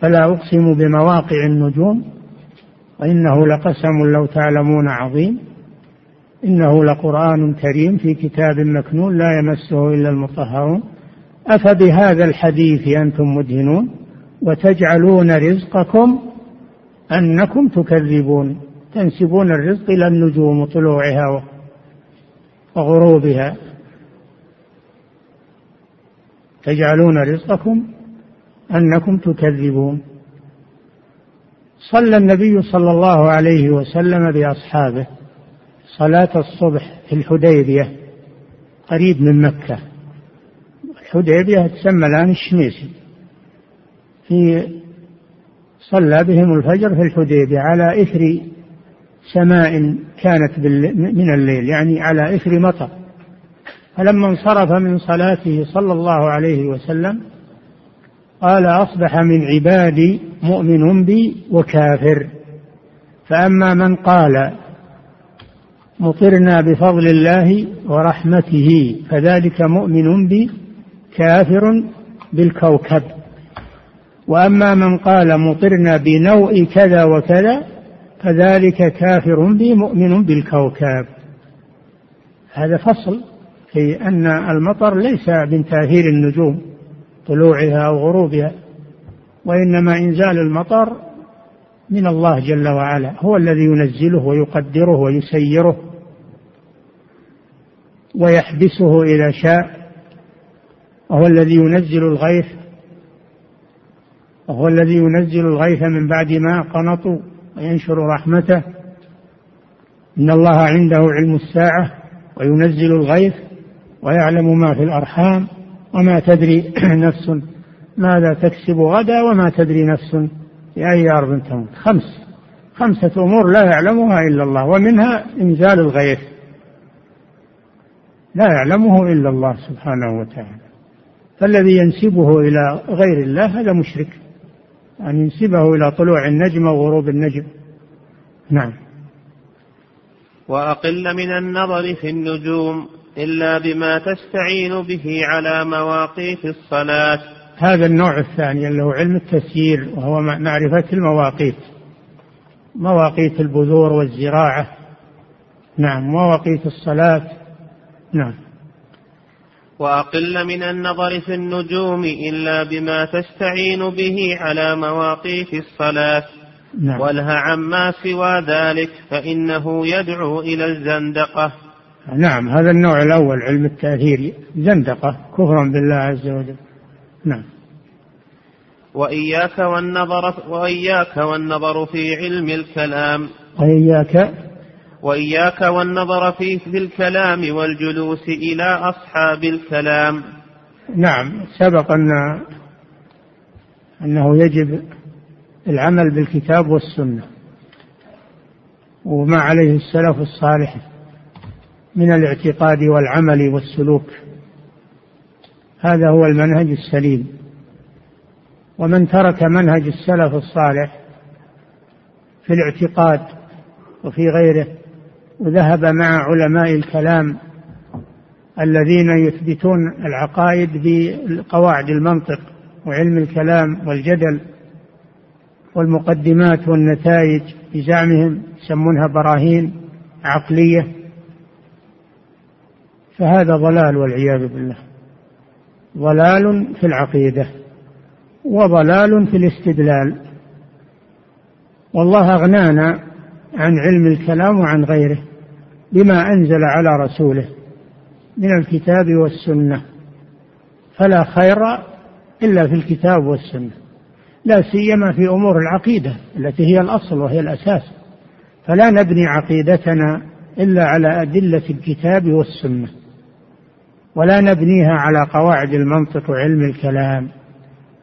فلا أقسم بمواقع النجوم وإنه لقسم لو تعلمون عظيم. إنه لقرآن كريم في كتاب مكنون لا يمسه إلا المطهرون. أفبهذا الحديث أنتم مدهنون وتجعلون رزقكم أنكم تكذبون. تنسبون الرزق إلى النجوم وطلوعها وغروبها. تجعلون رزقكم أنكم تكذبون. صلى النبي صلى الله عليه وسلم بأصحابه صلاة الصبح في الحديبية قريب من مكة. الحديبية تسمى الآن الشميسي في صلى بهم الفجر في الحديبية على إثر سماء كانت من الليل يعني على إثر مطر. فلما انصرف من صلاته صلى الله عليه وسلم قال أصبح من عبادي مؤمن بي وكافر. فأما من قال مطرنا بفضل الله ورحمته فذلك مؤمن بي كافر بالكوكب. وأما من قال مطرنا بنوء كذا وكذا فذلك كافر بي مؤمن بالكوكب. هذا فصل في أن المطر ليس من تأثير النجوم طلوعها أو غروبها وإنما إنزال المطر من الله جل وعلا هو الذي ينزله ويقدره ويسيره ويحبسه إذا شاء وهو الذي ينزل الغيث وهو الذي ينزل الغيث من بعد ما قنطوا. وينشر رحمته. إن الله عنده علم الساعة وينزل الغيث ويعلم ما في الأرحام وما تدري *clears throat* نفس ماذا تكسب غدا وما تدري نفس في أي أرض تموت. خمس. خمسة أمور لا يعلمها إلا الله ومنها إنزال الغيث. لا يعلمه إلا الله سبحانه وتعالى. فالذي ينسبه إلى غير الله هذا مشرك. أن ينسبه إلى طلوع النجم وغروب النجم. نعم. وأقل من النظر في النجوم إلا بما تستعين به على مواقيت الصلاة. هذا النوع الثاني اللي هو علم التسيير وهو معرفة المواقيت. مواقيت البذور والزراعة. نعم مواقيت الصلاة. نعم. وأقل من النظر في النجوم إلا بما تستعين به على مواقيت الصلاة. نعم. ولها عما سوى ذلك فإنه يدعو إلى الزندقة. نعم هذا النوع الأول علم التأثير. زندقة كفرا بالله عز وجل. نعم. وإياك والنظر وإياك والنظر في علم الكلام. وإياك وإياك والنظر في, في الكلام والجلوس إلى أصحاب الكلام. نعم سبق أن أنه يجب العمل بالكتاب والسنة وما عليه السلف الصالح من الاعتقاد والعمل والسلوك. هذا هو المنهج السليم. ومن ترك منهج السلف الصالح في الاعتقاد وفي غيره وذهب مع علماء الكلام الذين يثبتون العقائد بقواعد المنطق وعلم الكلام والجدل والمقدمات والنتائج بزعمهم يسمونها براهين عقلية. فهذا ضلال والعياذ بالله. ضلال في العقيدة وضلال في الاستدلال. والله أغنانا عن علم الكلام وعن غيره. بما أنزل على رسوله من الكتاب والسنة. فلا خير إلا في الكتاب والسنة لا سيما في أمور العقيدة التي هي الأصل وهي الأساس. فلا نبني عقيدتنا إلا على أدلة الكتاب والسنة ولا نبنيها على قواعد المنطق وعلم الكلام.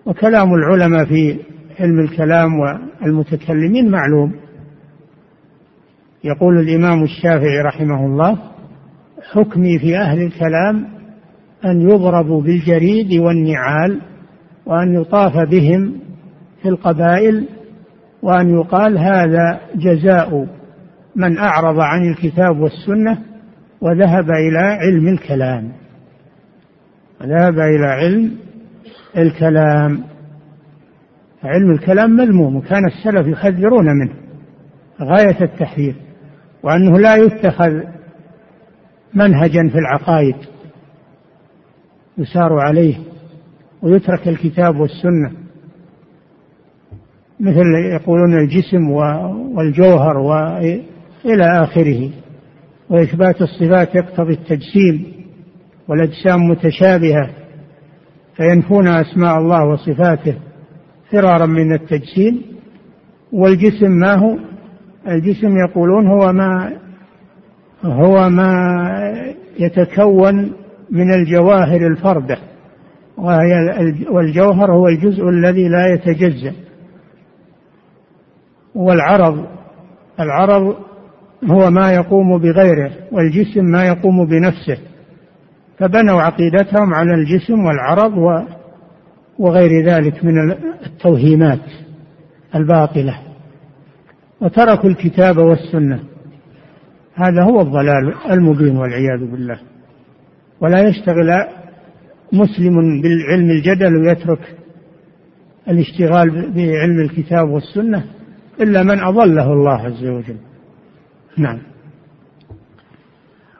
وكلام العلماء في علم الكلام والمتكلمين معلوم يقول الإمام الشافعي رحمه الله حكمي في أهل الكلام أن يضربوا بالجريد والنعال وأن يطاف بهم في القبائل وأن يقال هذا جزاء من أعرض عن الكتاب والسنة وذهب إلى علم الكلام. ذهب إلى علم الكلام. علم الكلام مذموم وكان السلف يحذرون منه. غاية التحذير. وأنه لا يتخذ منهجا في العقائد يسار عليه ويترك الكتاب والسنة مثل يقولون الجسم والجوهر وإلى آخره وإثبات الصفات يقتضي التجسيم والأجسام متشابهة فينفون أسماء الله وصفاته فرارا من التجسيم والجسم ما هو؟ الجسم يقولون هو ما هو ما يتكون من الجواهر الفردة وهي والجوهر هو الجزء الذي لا يتجزأ. والعرض العرض هو ما يقوم بغيره والجسم ما يقوم بنفسه. فبنوا عقيدتهم على الجسم والعرض وغير ذلك من التوهيمات الباطلة. وتركوا الكتاب والسنة. هذا هو الضلال المبين والعياذ بالله. ولا يشتغل مسلم بالعلم الجدل ويترك الاشتغال بعلم الكتاب والسنة إلا من أضله الله عز وجل. نعم.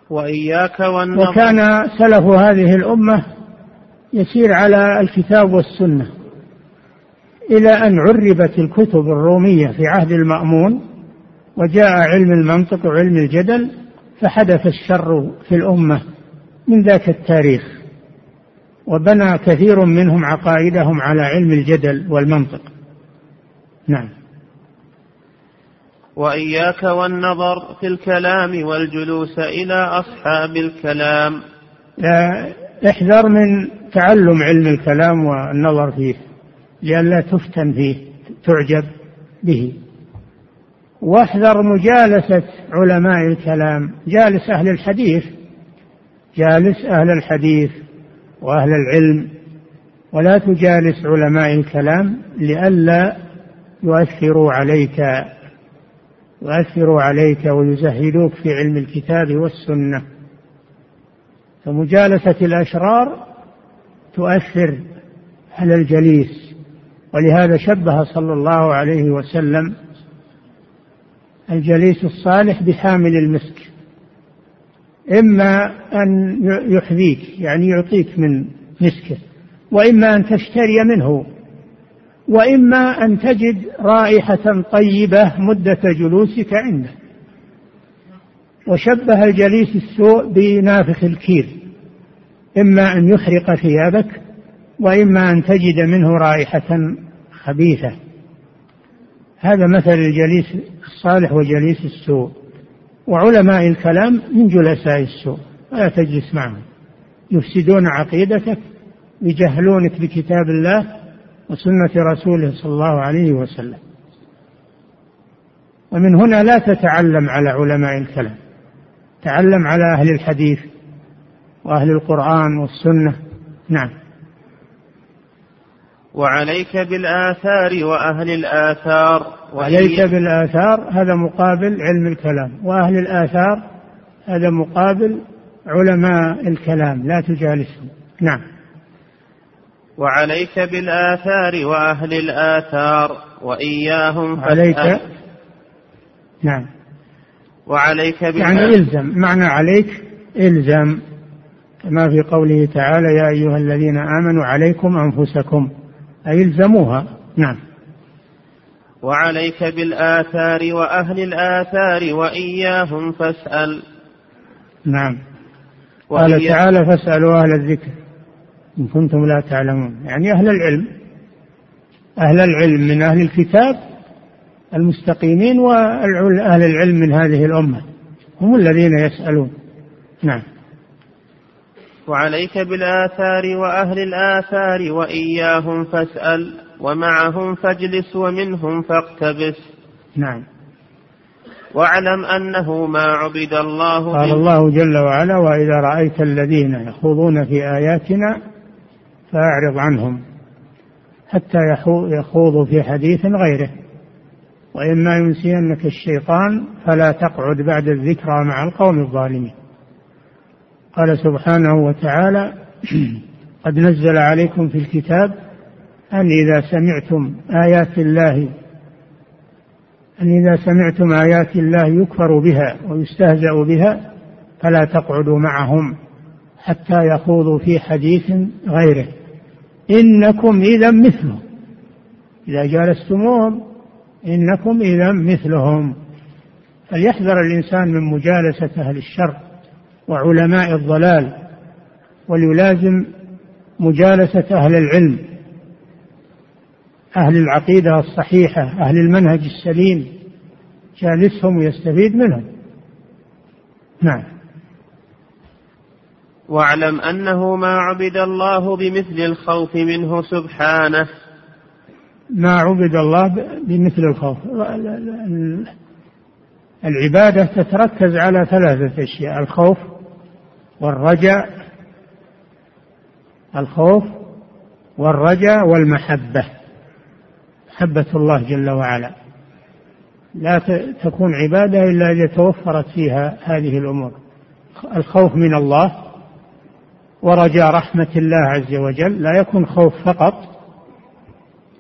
وإياك والنظر. وكان سلف هذه الأمة يسير على الكتاب والسنة. إلى أن عربت الكتب الرومية في عهد المأمون وجاء علم المنطق وعلم الجدل فحدث الشر في الأمة من ذاك التاريخ وبنى كثير منهم عقائدهم على علم الجدل والمنطق. نعم. وإياك والنظر في الكلام والجلوس إلى أصحاب الكلام. احذر من تعلم علم الكلام والنظر فيه. لئلا تفتن فيه تعجب به. واحذر مجالسة علماء الكلام جالس أهل الحديث جالس أهل الحديث وأهل العلم ولا تجالس علماء الكلام لئلا يؤثروا عليك يؤثروا عليك ويزهدوك في علم الكتاب والسنة. فمجالسة الأشرار تؤثر على الجليس. ولهذا شبه صلى الله عليه وسلم الجليس الصالح بحامل المسك. إما أن يحذيك يعني يعطيك من مسكه وإما أن تشتري منه وإما أن تجد رائحة طيبة مدة جلوسك عنده. وشبه الجليس السوء بنافخ الكير إما أن يحرق ثيابك وإما أن تجد منه رائحة خبيثة. هذا مثل الجليس الصالح وجليس السوء. وعلماء الكلام من جلساء السوء. ولا تجلس معهم. يفسدون عقيدتك يجهلونك بكتاب الله وسنة رسوله صلى الله عليه وسلم. ومن هنا لا تتعلم على علماء الكلام. تعلم على أهل الحديث وأهل القرآن والسنة. نعم. وعليك بالآثار وأهل الآثار وعليك بالآثار هذا مقابل علم الكلام. وأهل الآثار هذا مقابل علماء الكلام لا تجالسهم. نعم. وعليك بالآثار وأهل الآثار وإياهم عليك نعم. وعليك يعني إلزم معنى عليك إلزم. كما في قوله تعالى يا أيها الذين آمنوا عليكم أنفسكم. أي الزموها. نعم. وعليك بالآثار وأهل الآثار وإياهم فاسأل. نعم. قال تعالى فاسألوا أهل الذكر إن كنتم لا تعلمون. يعني أهل العلم. أهل العلم من أهل الكتاب المستقيمين وأهل العلم من هذه الأمة. هم الذين يسألون. نعم. وعليك بالآثار وأهل الآثار وإياهم فاسأل ومعهم فاجلس ومنهم فاقتبس. نعم. واعلم أنه ما عبد الله قال الله جل وعلا وإذا رأيت الذين يخوضون في آياتنا فأعرض عنهم حتى يخوضوا في حديث غيره. وإما ينسينك الشيطان فلا تقعد بعد الذكرى مع القوم الظالمين. قال سبحانه وتعالى قد نزل عليكم في الكتاب أن إذا سمعتم آيات الله أن إذا سمعتم آيات الله يكفر بها ويستهزأ بها فلا تقعدوا معهم حتى يخوضوا في حديث غيره. إنكم إذا مثلهم إذا جالستموهم إنكم إذا مثلهم. فليحذر الإنسان من مجالسة أهل الشر. وعلماء الضلال وليلازم مجالسة أهل العلم أهل العقيدة الصحيحة أهل المنهج السليم جالسهم ويستفيد منهم. نعم. واعلم أنه ما عبد الله بمثل الخوف منه سبحانه. ما عبد الله بمثل الخوف. العبادة تتركز على ثلاثة أشياء الخوف والرجاء الخوف والرجاء والمحبة محبة الله جل وعلا. لا تكون عبادة إلا إذا توفرت فيها هذه الأمور. الخوف من الله ورجاء رحمة الله عز وجل. لا يكون خوف فقط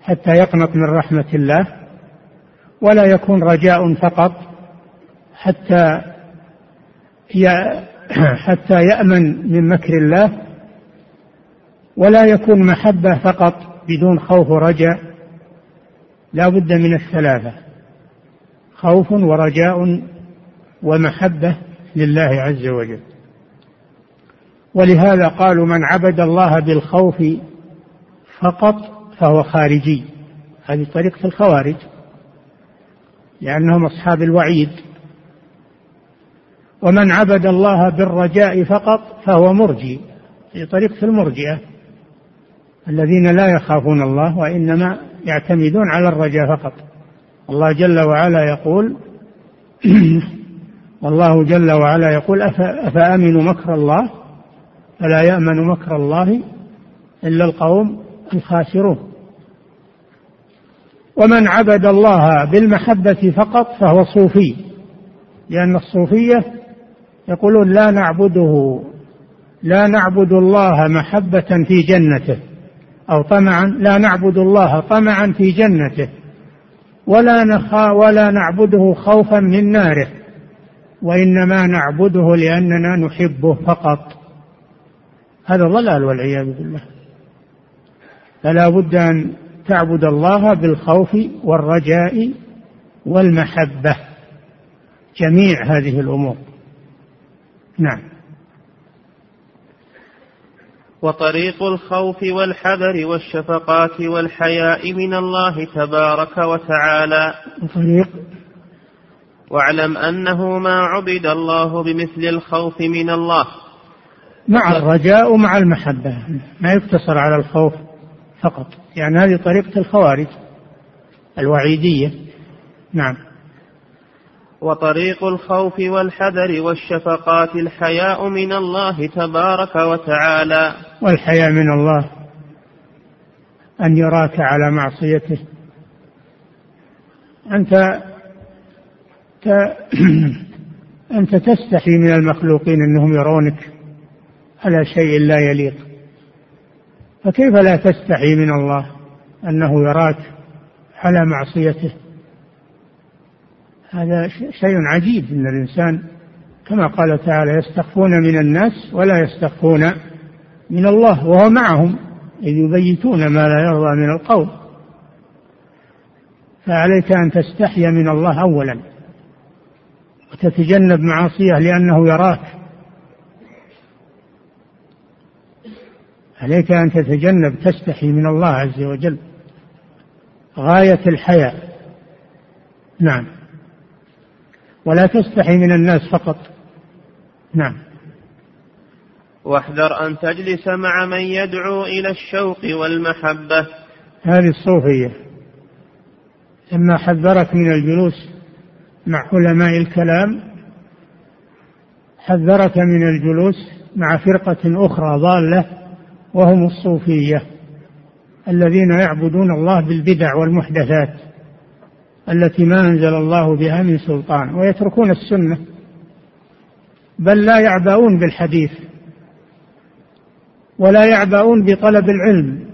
حتى يقنط من رحمة الله ولا يكون رجاء فقط حتى *coughs* حتى يأمن من مكر الله ولا يكون محبة فقط بدون خوف ورجاء لا بد من الثلاثة خوف ورجاء ومحبة لله عز وجل. ولهذا قالوا من عبد الله بالخوف فقط فهو خارجي. هذه طريقة الخوارج لأنهم أصحاب الوعيد. ومن عبد الله بالرجاء فقط فهو مرجي في طريقة المرجئة. الذين لا يخافون الله وإنما يعتمدون على الرجاء فقط. الله جل وعلا يقول *clears throat* والله جل وعلا يقول أفأمنوا مكر الله فلا يأمن مكر الله إلا القوم الخاسرون. ومن عبد الله بالمحبة فقط فهو صوفي لأن الصوفية يقولون لا نعبده لا نعبد الله محبة في جنته أو طمعا لا نعبد الله طمعا في جنته ولا نخا ولا نعبده خوفا من ناره وإنما نعبده لأننا نحبه فقط. هذا ضلال والعياذ بالله. فلا بد أن تعبد الله بالخوف والرجاء والمحبة جميع هذه الأمور. نعم. وطريق الخوف والحذر والشفقات والحياء من الله تبارك وتعالى. طريق واعلم أنه ما عبد الله بمثل الخوف من الله. مع الرجاء ومع المحبة. ما يقتصر على الخوف فقط. يعني هذه طريقة الخوارج الوعيدية. نعم. وطريق الخوف والحذر والشفقات الحياء من الله تبارك وتعالى. والحياء من الله أن يراك على معصيته. أنت ت... *clears throat* أنت تستحي من المخلوقين أنهم يرونك على شيء لا يليق. فكيف لا تستحي من الله أنه يراك على معصيته؟ هذا شيء عجيب إن الإنسان كما قال تعالى يستخفون من الناس ولا يستخفون من الله وهو معهم إذ يبيتون ما لا يرضى من القول. فعليك أن تستحي من الله اولا وتتجنب معاصيه لأنه يراك. عليك أن تتجنب تستحي من الله عز وجل. غاية الحياء. نعم. ولا تستحي من الناس فقط. نعم. واحذر أن تجلس مع من يدعو إلى الشوق والمحبة. هذه الصوفية. لما حذرك من الجلوس مع علماء الكلام حذرك من الجلوس مع فرقة أخرى ضالة وهم الصوفية الذين يعبدون الله بالبدع والمحدثات. التي ما أنزل الله بها من سلطان ويتركون السنة بل لا يعبؤون بالحديث ولا يعبؤون بطلب العلم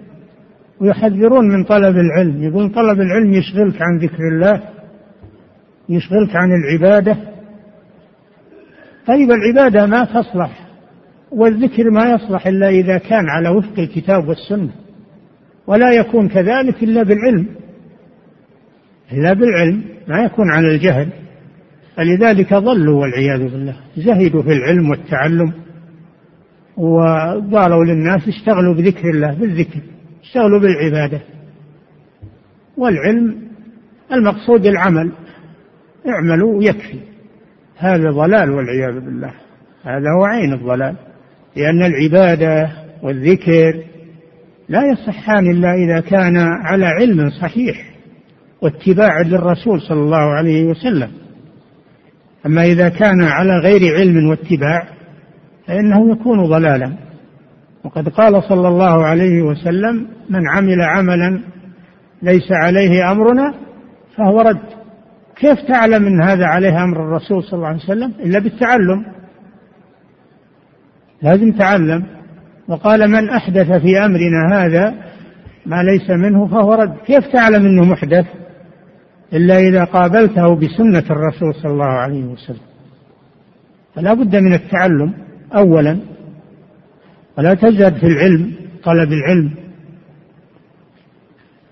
ويحذرون من طلب العلم يقول طلب العلم يشغلك عن ذكر الله يشغلك عن العبادة. طيب العبادة ما تصلح والذكر ما يصلح إلا إذا كان على وفق الكتاب والسنة ولا يكون كذلك إلا بالعلم. إلا بالعلم ما يكون على الجهل. فلذلك ضلوا والعياذ بالله. زهدوا في العلم والتعلم وقالوا للناس اشتغلوا بذكر الله بالذكر اشتغلوا بالعبادة. والعلم المقصود العمل اعملوا يكفي هذا ضلال والعياذ بالله. هذا هو عين الضلال. لأن العبادة والذكر لا يصحان إلا إذا كان على علم صحيح. واتباع للرسول صلى الله عليه وسلم. أما إذا كان على غير علم واتباع فإنه يكون ضلالا. وقد قال صلى الله عليه وسلم من عمل عملا ليس عليه أمرنا فهو رد. كيف تعلم إن هذا عليه أمر الرسول صلى الله عليه وسلم؟ إلا بالتعلم. لازم تعلم. وقال من أحدث في أمرنا هذا ما ليس منه فهو رد. كيف تعلم إنه محدث؟ إلا إذا قابلته بسنة الرسول صلى الله عليه وسلم. فلا بد من التعلم اولا ولا تزهد في العلم طلب العلم.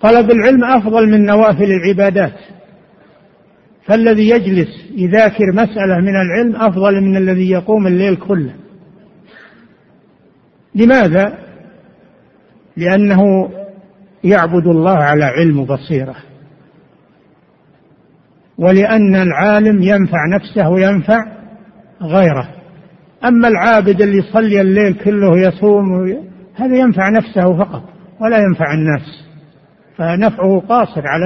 طلب العلم أفضل من نوافل العبادات. فالذي يجلس يذاكر مسألة من العلم أفضل من الذي يقوم الليل كله. لماذا؟ لأنه يعبد الله على علم وبصيرة ولأن العالم ينفع نفسه وينفع غيره. أما العابد اللي يصلي الليل كله يصوم هذا ينفع نفسه فقط ولا ينفع الناس. فنفعه قاصر على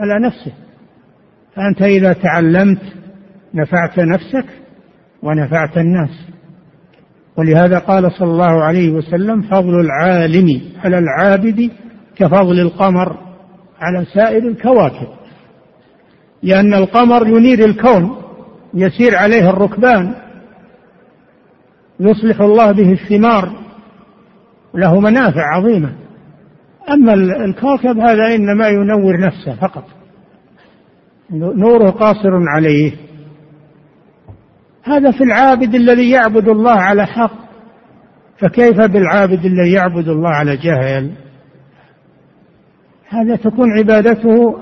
على نفسه. فأنت إذا تعلمت نفعت نفسك ونفعت الناس. ولهذا قال صلى الله عليه وسلم فضل العالم على العابد كفضل القمر على سائر الكواكب. لأن القمر ينير الكون يسير عليه الركبان يصلح الله به الثمار له منافع عظيمة. أما الكوكب هذا إنما ينور نفسه فقط. نوره قاصر عليه. هذا في العابد الذي يعبد الله على حق. فكيف بالعابد الذي يعبد الله على جهل؟ هذا تكون عبادته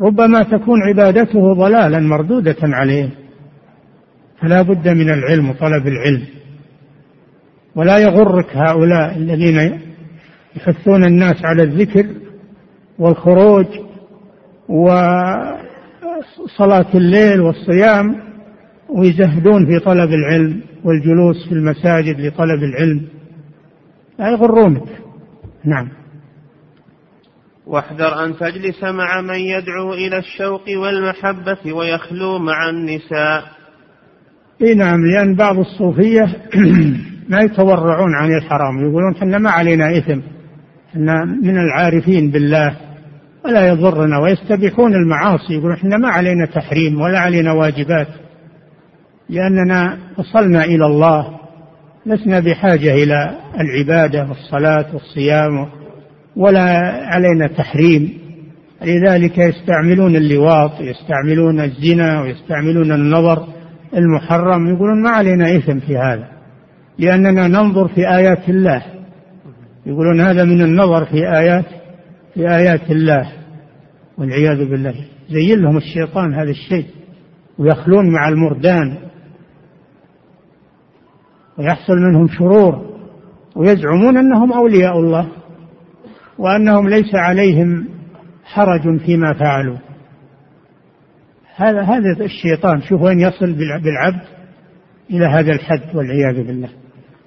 ربما تكون عبادته ضلالا مردودة عليه. فلا بد من العلم وطلب العلم. ولا يغرك هؤلاء الذين يحثون الناس على الذكر والخروج و صلاة الليل والصيام ويزهدون في طلب العلم والجلوس في المساجد لطلب العلم. لا يغرونك. نعم. واحذر أن تجلس مع من يدعو إلى الشوق والمحبة ويخلو مع النساء. إي نعم لأن بعض الصوفية *clears throat* ما يتورعون عن الحرام. يقولون إحنا ما علينا إثم إحنا من العارفين بالله ولا يضرنا ويستبيحون المعاصي. يقول إحنا ما علينا تحريم ولا علينا واجبات لأننا وصلنا إلى الله لسنا بحاجة إلى العبادة والصلاة والصيام ولا علينا تحريم. لذلك يستعملون اللواط يستعملون الزنا ويستعملون النظر المحرم. يقولون ما علينا إثم في هذا لأننا ننظر في آيات الله. يقولون هذا من النظر في آيات في آيات الله. والعياذ بالله. زين لهم الشيطان هذا الشيء ويخلون مع المردان ويحصل منهم شرور ويزعمون أنهم أولياء الله. وأنهم ليس عليهم حرج فيما فعلوا. هذا هذا الشيطان شوف وين يصل بالعبد إلى هذا الحد والعياذ بالله.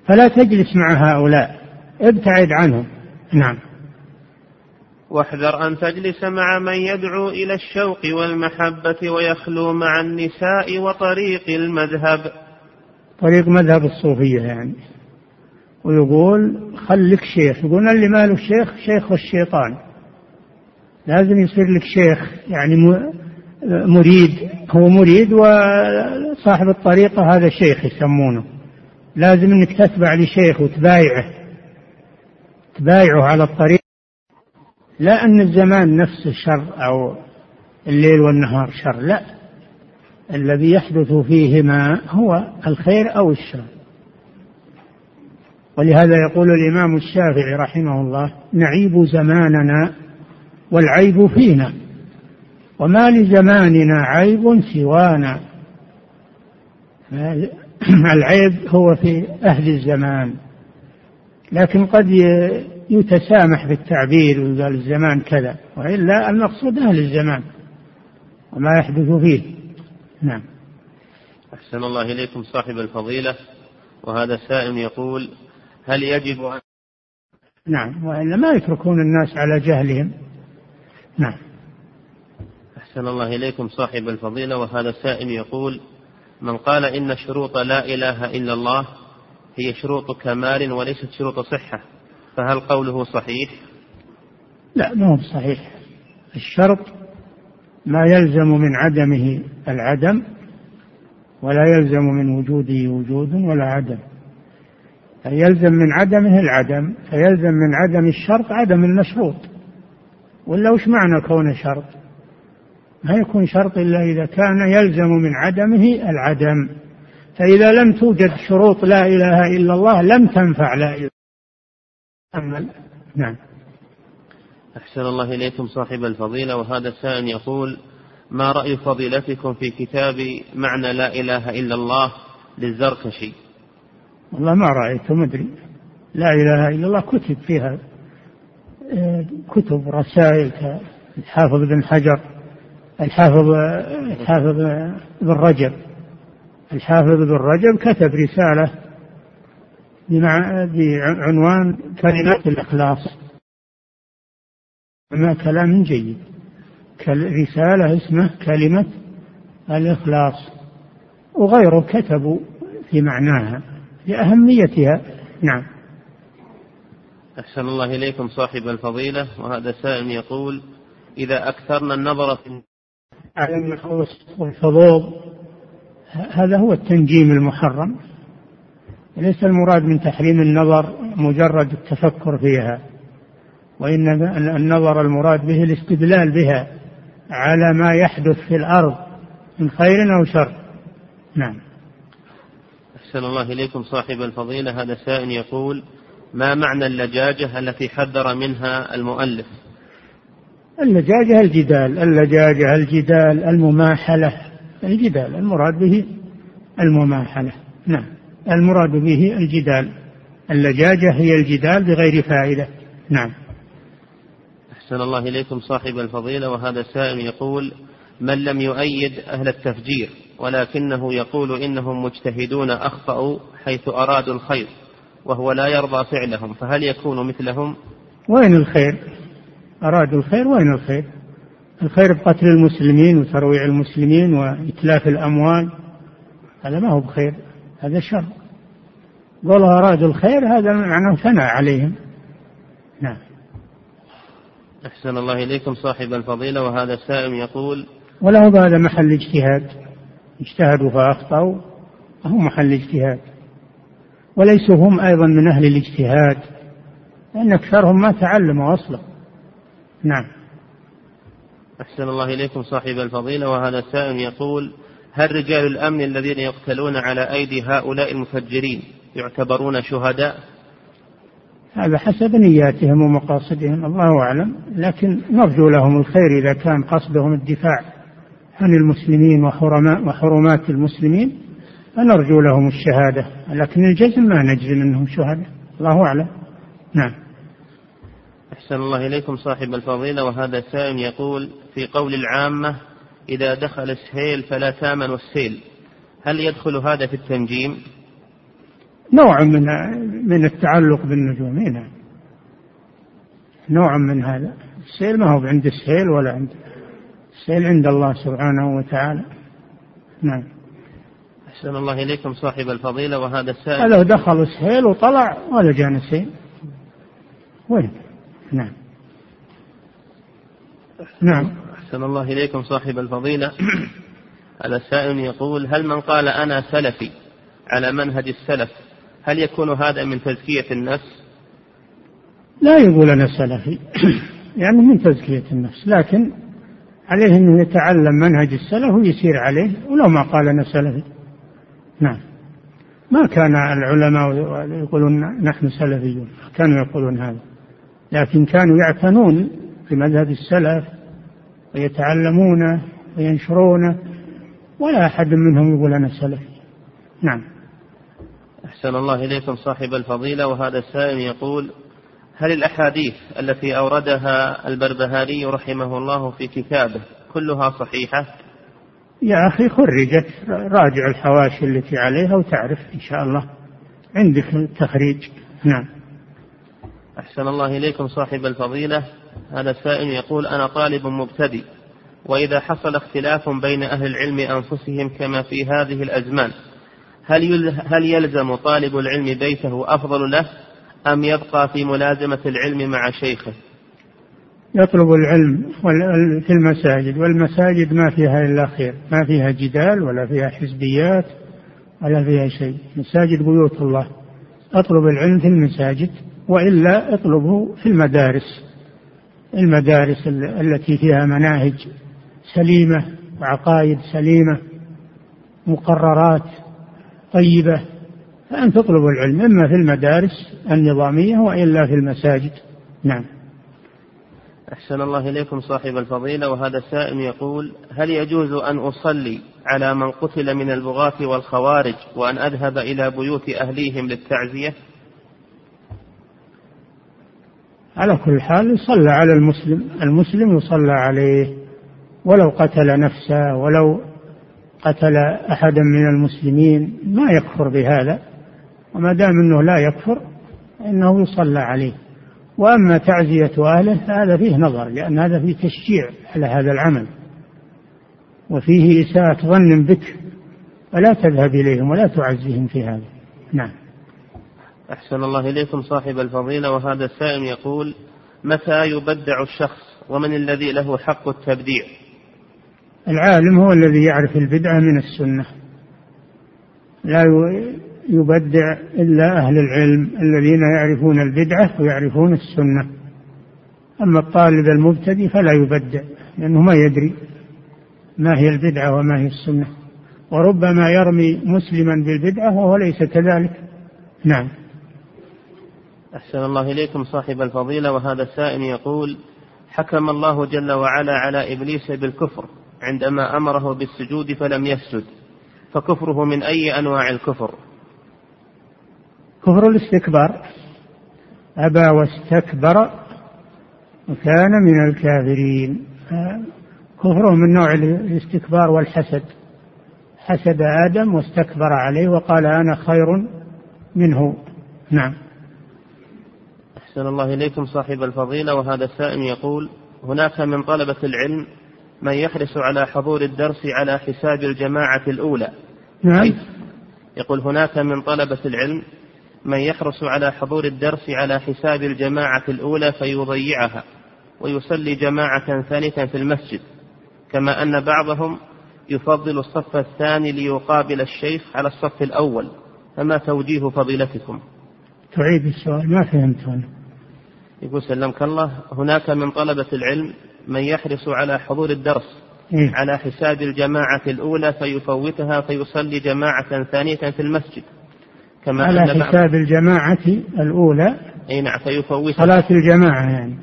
فلا تجلس مع هؤلاء ابتعد عنهم. نعم. واحذر أن تجلس مع من يدعو إلى الشوق والمحبة ويخلو مع النساء وطريق المذهب. طريق مذهب الصوفية يعني. ويقول خليك شيخ. يقول اللي ماله شيخ شيخ الشيطان. لازم يصير لك شيخ يعني مريد. هو مريد وصاحب الطريقة هذا شيخ يسمونه. لازم إنك تتبع لشيخ وتبايعه. تبايعه على الطريق. لا أن الزمان نفسه شر أو الليل والنهار شر لا. الذي يحدث فيهما هو الخير أو الشر. ولهذا يقول الإمام الشافعي رحمه الله نعيب زماننا والعيب فينا وما لزماننا عيب سوانا. *clears throat* العيب هو في أهل الزمان لكن قد يتسامح في التعبير ويقال الزمان كذا وإلا المقصود أهل الزمان وما يحدث فيه. نعم. أحسن الله إليكم صاحب الفضيلة. وهذا سائل يقول هل يجب أن نعم وإلا ما يتركون الناس على جهلهم. نعم. أحسن الله إليكم صاحب الفضيلة وهذا سائل يقول من قال إن شروط لا إله إلا الله هي شروط كمال وليست شروط صحة فهل قوله صحيح؟ لا ما هو صحيح. الشرط ما يلزم من عدمه العدم ولا يلزم من وجوده وجود ولا عدم. فيلزم من عدمه العدم فيلزم من عدم الشرط عدم المشروط. ولا وش معنى كونه شرط؟ ما يكون شرط إلا إذا كان يلزم من عدمه العدم. فإذا لم توجد شروط لا إله إلا الله لم تنفع لا إله أمل. نعم. أحسن الله إليكم صاحب الفضيلة. وهذا سائل يقول ما رأي فضيلتكم في كتاب معنى لا إله إلا الله للزركشي والله ما رأيت مدري لا إله إلا الله كتب فيها آه، كتب رسائل الحافظ بن حجر الحافظ الحافظ بن رجب. الحافظ بن رجب كتب رسالة بعنوان كلمات الإخلاص. ما كلام جيد. رسالة اسمه كلمة الإخلاص. وغيره كتبوا في معناها. لأهميتها. نعم. أحسن الله إليكم صاحب الفضيلة وهذا سائل يقول إذا أكثرنا النظر في على النحوس والحظوظ هذا هو التنجيم المحرم. ليس المراد من تحريم النظر مجرد التفكر فيها وإن النظر المراد به الاستدلال بها على ما يحدث في الأرض من خير أو شر. نعم. أحسن الله إليكم صاحب الفضيلة هذا سائل يقول ما معنى اللجاجة التي حذر منها المؤلف؟ اللجاجة الجدال اللجاجة الجدال المماحلة الجدال المراد به المماحلة نعم المراد به الجدال اللجاجة هي الجدال بغير فائدة نعم. أحسن الله إليكم صاحب الفضيلة وهذا سائل يقول من لم يؤيد أهل التفجير؟ ولكنه يقول إنهم مجتهدون أخطأوا حيث أرادوا الخير وهو لا يرضى فعلهم فهل يكون مثلهم؟ وين الخير؟ أرادوا الخير وين الخير؟ الخير بقتل المسلمين وترويع المسلمين وإتلاف الأموال هذا ما هو بخير هذا شر. قولوا أرادوا الخير هذا معناه ثناء عليهم. نعم. أحسن الله إليكم صاحب الفضيلة وهذا السائل يقول ولا هو هذا محل اجتهاد. اجتهدوا فأخطأوا هو محل اجتهاد وليسوا هم أيضا من أهل الاجتهاد لأن أكثرهم ما تعلموا أصلا. نعم. أحسن الله إليكم صاحب الفضيلة وهذا السائل يقول هل رجال الأمن الذين يقتلون على أيدي هؤلاء المفجرين يعتبرون شهداء؟ هذا حسب نياتهم ومقاصدهم الله أعلم. لكن نرجو لهم الخير إذا كان قصدهم الدفاع. عن المسلمين وحرمات المسلمين فنرجو لهم الشهادة. لكن الجزم ما نجزم أنهم شهداء. الله أعلم. نعم. أحسن الله إليكم صاحب الفضيلة. وهذا سائل يقول في قول العامة إذا دخل السهيل فلا تامن السيل هل يدخل هذا في التنجيم؟ نوع من من التعلق بالنجوم. نعم. نوع من هذا. السيل ما هو عند السهيل ولا عند السيل عند الله سبحانه وتعالى. نعم. أحسن الله إليكم صاحب الفضيلة وهذا السائل هذا دخل السهيل وطلع ولا جانا سيل وين؟ نعم. نعم. أحسن الله إليكم صاحب الفضيلة. هذا السائل يقول هل من قال أنا سلفي على منهج السلف هل يكون هذا من تزكية النفس؟ لا يقول أنا سلفي. *clears throat* يعني من تزكية النفس لكن عليه أنه يتعلم منهج السلف ويسير عليه ولو ما قال أنا سلفي نعم. ما كان العلماء يقولون نحن سلفيون كانوا يقولون هذا. لكن كانوا يعتنون بمذهب السلف ويتعلمونه وينشرونه ولا أحد منهم يقول أنا سلفي. نعم. أحسن الله إليكم صاحب الفضيلة وهذا السائل يقول هل الأحاديث التي أوردها البربهاري رحمه الله في كتابه كلها صحيحة؟ يا أخي خرجت. راجع الحواشي التي عليها وتعرف إن شاء الله. عندك التخريج نعم. أحسن الله إليكم صاحب الفضيلة. هذا السائل يقول أنا طالب مبتدئ وإذا حصل اختلاف بين أهل العلم أنفسهم كما في هذه الأزمان هل هل يلزم طالب العلم بيته أفضل له؟ أم يبقى في ملازمة العلم مع شيخه؟ يطلب العلم في المساجد والمساجد ما فيها إلا خير ما فيها جدال ولا فيها حزبيات ولا فيها شيء. مساجد بيوت الله. أطلب العلم في المساجد وإلا اطلبه في المدارس. المدارس التي فيها مناهج سليمة وعقائد سليمة مقررات طيبة. فأن تطلب العلم إما في المدارس النظامية وإلا في المساجد. نعم. أحسن الله إليكم صاحب الفضيلة وهذا سائل يقول هل يجوز أن أصلي على من قتل من البغاة والخوارج وأن أذهب إلى بيوت أهليهم للتعزية؟ على كل حال يصلى على المسلم المسلم يصلى عليه ولو قتل نفسه ولو قتل أحدا من المسلمين ما يكفر بهذا. وما دام أنه لا يكفر فإنه يصلى عليه. وأما تعزية أهله فهذا فيه نظر لأن هذا فيه تشجيع على هذا العمل. وفيه إساءة ظن بك فلا تذهب إليهم ولا تعزيهم في هذا. نعم. أحسن الله إليكم صاحب الفضيلة. وهذا السائل يقول متى يبدع الشخص؟ ومن الذي له حق التبديع؟ العالم هو الذي يعرف البدعة من السنة. لا يبدع إلا أهل العلم الذين يعرفون البدعة ويعرفون السنة. أما الطالب المبتدئ فلا يبدع لأنه ما يدري ما هي البدعة وما هي السنة. وربما يرمي مسلما بالبدعة وهو ليس كذلك. نعم. أحسن الله إليكم صاحب الفضيلة وهذا السائل يقول حكم الله جل وعلا على إبليس بالكفر عندما أمره بالسجود فلم يسجد فكفره من أي أنواع الكفر؟ كفر الاستكبار. أبى واستكبر وكان من الكافرين. كفره من نوع الاستكبار والحسد. حسد آدم واستكبر عليه وقال أنا خير منه. نعم. أحسن الله إليكم صاحب الفضيلة. وهذا السائل يقول هناك من طلبة العلم من يحرص على حضور الدرس على حساب الجماعة الأولى. نعم. يقول هناك من طلبة العلم من يحرص على حضور الدرس على حساب الجماعة الأولى فيضيعها ويصلي جماعة ثالثة في المسجد. كما أن بعضهم يفضل الصف الثاني ليقابل الشيخ على الصف الأول. فما توجيه فضيلتكم؟ تعيد السؤال ما فهمت أنا يقول سلمك الله هناك من طلبة العلم من يحرص على حضور الدرس إيه؟ على حساب الجماعة الأولى فيفوتها فيصلي جماعة ثانية في المسجد. كما على أن حساب الجماعة الأولى. أي نعم فيفوتها. صلاة الجماعة يعني.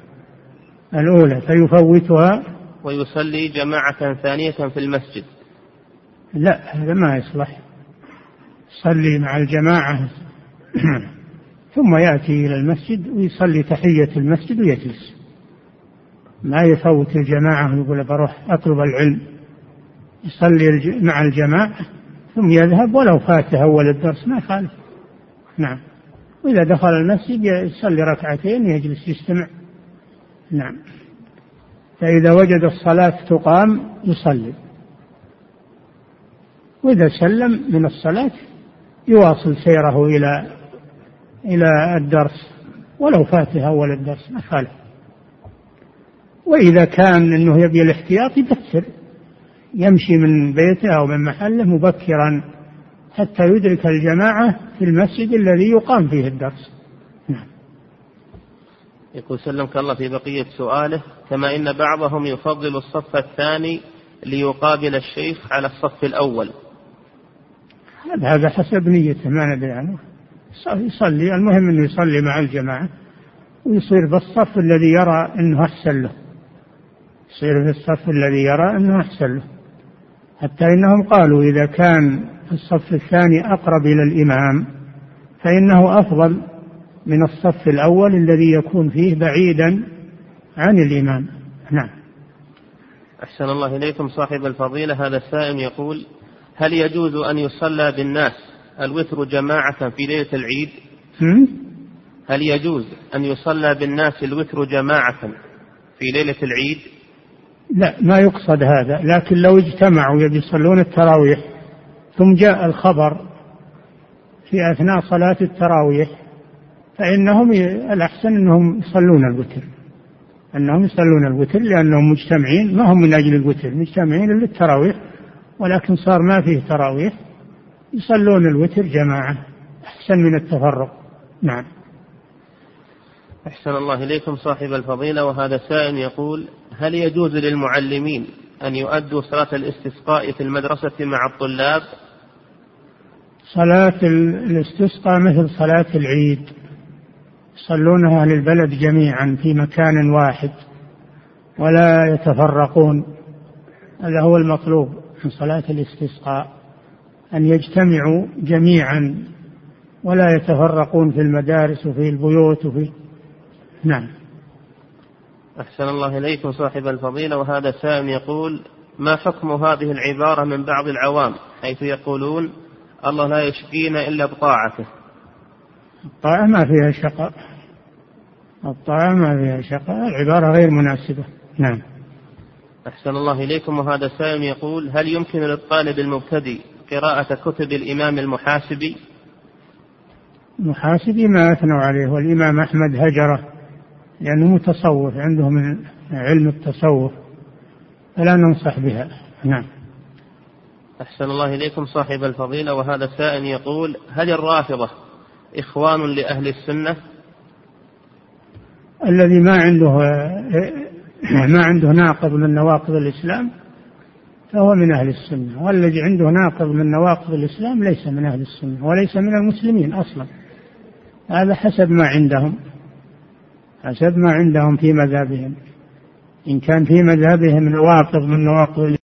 الأولى فيفوتها. ويصلي جماعة ثانية في المسجد. لا هذا ما يصلح. يصلي مع الجماعة. *clears throat* ثم يأتي إلى المسجد ويصلي تحية المسجد ويجلس. ما يفوت الجماعة ويقول بروح أطلب العلم. يصلي مع الجماعة ثم يذهب ولو فاته أول الدرس ما يخالف نعم. وإذا دخل المسجد يصلي ركعتين يجلس يستمع. نعم. فإذا وجد الصلاة تقام يصلي. وإذا سلم من الصلاة يواصل سيره إلى إلى الدرس. ولو فاته أول الدرس ما خالف. وإذا كان أنه يبي الاحتياط يبكر يمشي من بيته أو من محله مبكرا. حتى يدرك الجماعة في المسجد الذي يقام فيه الدرس. نعم. يقول سلمك الله في بقية سؤاله كما إن بعضهم يفضل الصف الثاني ليقابل الشيخ على الصف الأول. هذا حسب نيته ما ندري عنه. يصلي المهم أنه يصلي مع الجماعة ويصير بالصف الذي يرى أنه أحسن له. يصير في الصف الذي يرى أنه أحسن له. حتى إنهم قالوا إذا كان الصف الثاني أقرب إلى الإمام فإنه أفضل من الصف الأول الذي يكون فيه بعيدا عن الإمام. نعم. أحسن الله إليكم صاحب الفضيلة. هذا السائل يقول هل يجوز أن يصلى بالناس الوتر جماعة في ليلة العيد؟ هل يجوز أن يصلى بالناس الوتر جماعة في ليلة العيد؟ لا ما يقصد هذا لكن لو اجتمعوا يبي يصلون التراويح ثم جاء الخبر في أثناء صلاة التراويح فإنهم الأحسن أنهم يصلون الوتر. أنهم يصلون الوتر لأنهم مجتمعين ما هم من أجل الوتر مجتمعين للتراويح ولكن صار ما فيه تراويح يصلون الوتر جماعة أحسن من التفرق. نعم. أحسن الله إليكم صاحب الفضيلة وهذا سائل يقول هل يجوز للمعلمين أن يؤدوا صلاة الاستسقاء في المدرسة مع الطلاب؟ صلاة الاستسقاء مثل صلاة العيد. يصلونها أهل البلد جميعا في مكان واحد ولا يتفرقون. هذا هو المطلوب من صلاة الاستسقاء أن يجتمعوا جميعا ولا يتفرقون في المدارس وفي البيوت وفي نعم. أحسن الله إليكم صاحب الفضيلة. وهذا سائل يقول ما حكم هذه العبارة من بعض العوام؟ حيث يقولون الله لا يشقينا إلا بطاعته. الطاعة ما فيها شقاء. الطاعة ما فيها شقاء. العبارة غير مناسبة. نعم. أحسن الله إليكم. وهذا سائل يقول هل يمكن للطالب المبتدئ قراءة كتب الإمام المحاسبي؟ المحاسبي ما أثنوا عليه والإمام أحمد هجره لأنه متصوف عنده من علم التصوف فلا ننصح بها. نعم. أحسن الله إليكم صاحب الفضيلة وهذا سائل يقول هل الرافضة إخوان لأهل السنة؟ الذي ما عنده ما عنده ناقض من نواقض الإسلام فهو من أهل السنة والذي عنده ناقض من نواقض الإسلام ليس من أهل السنة وليس من المسلمين أصلا. هذا حسب ما عندهم حسب ما عندهم في مذهبهم. إن كان في مذهبهم نواقض من نواقض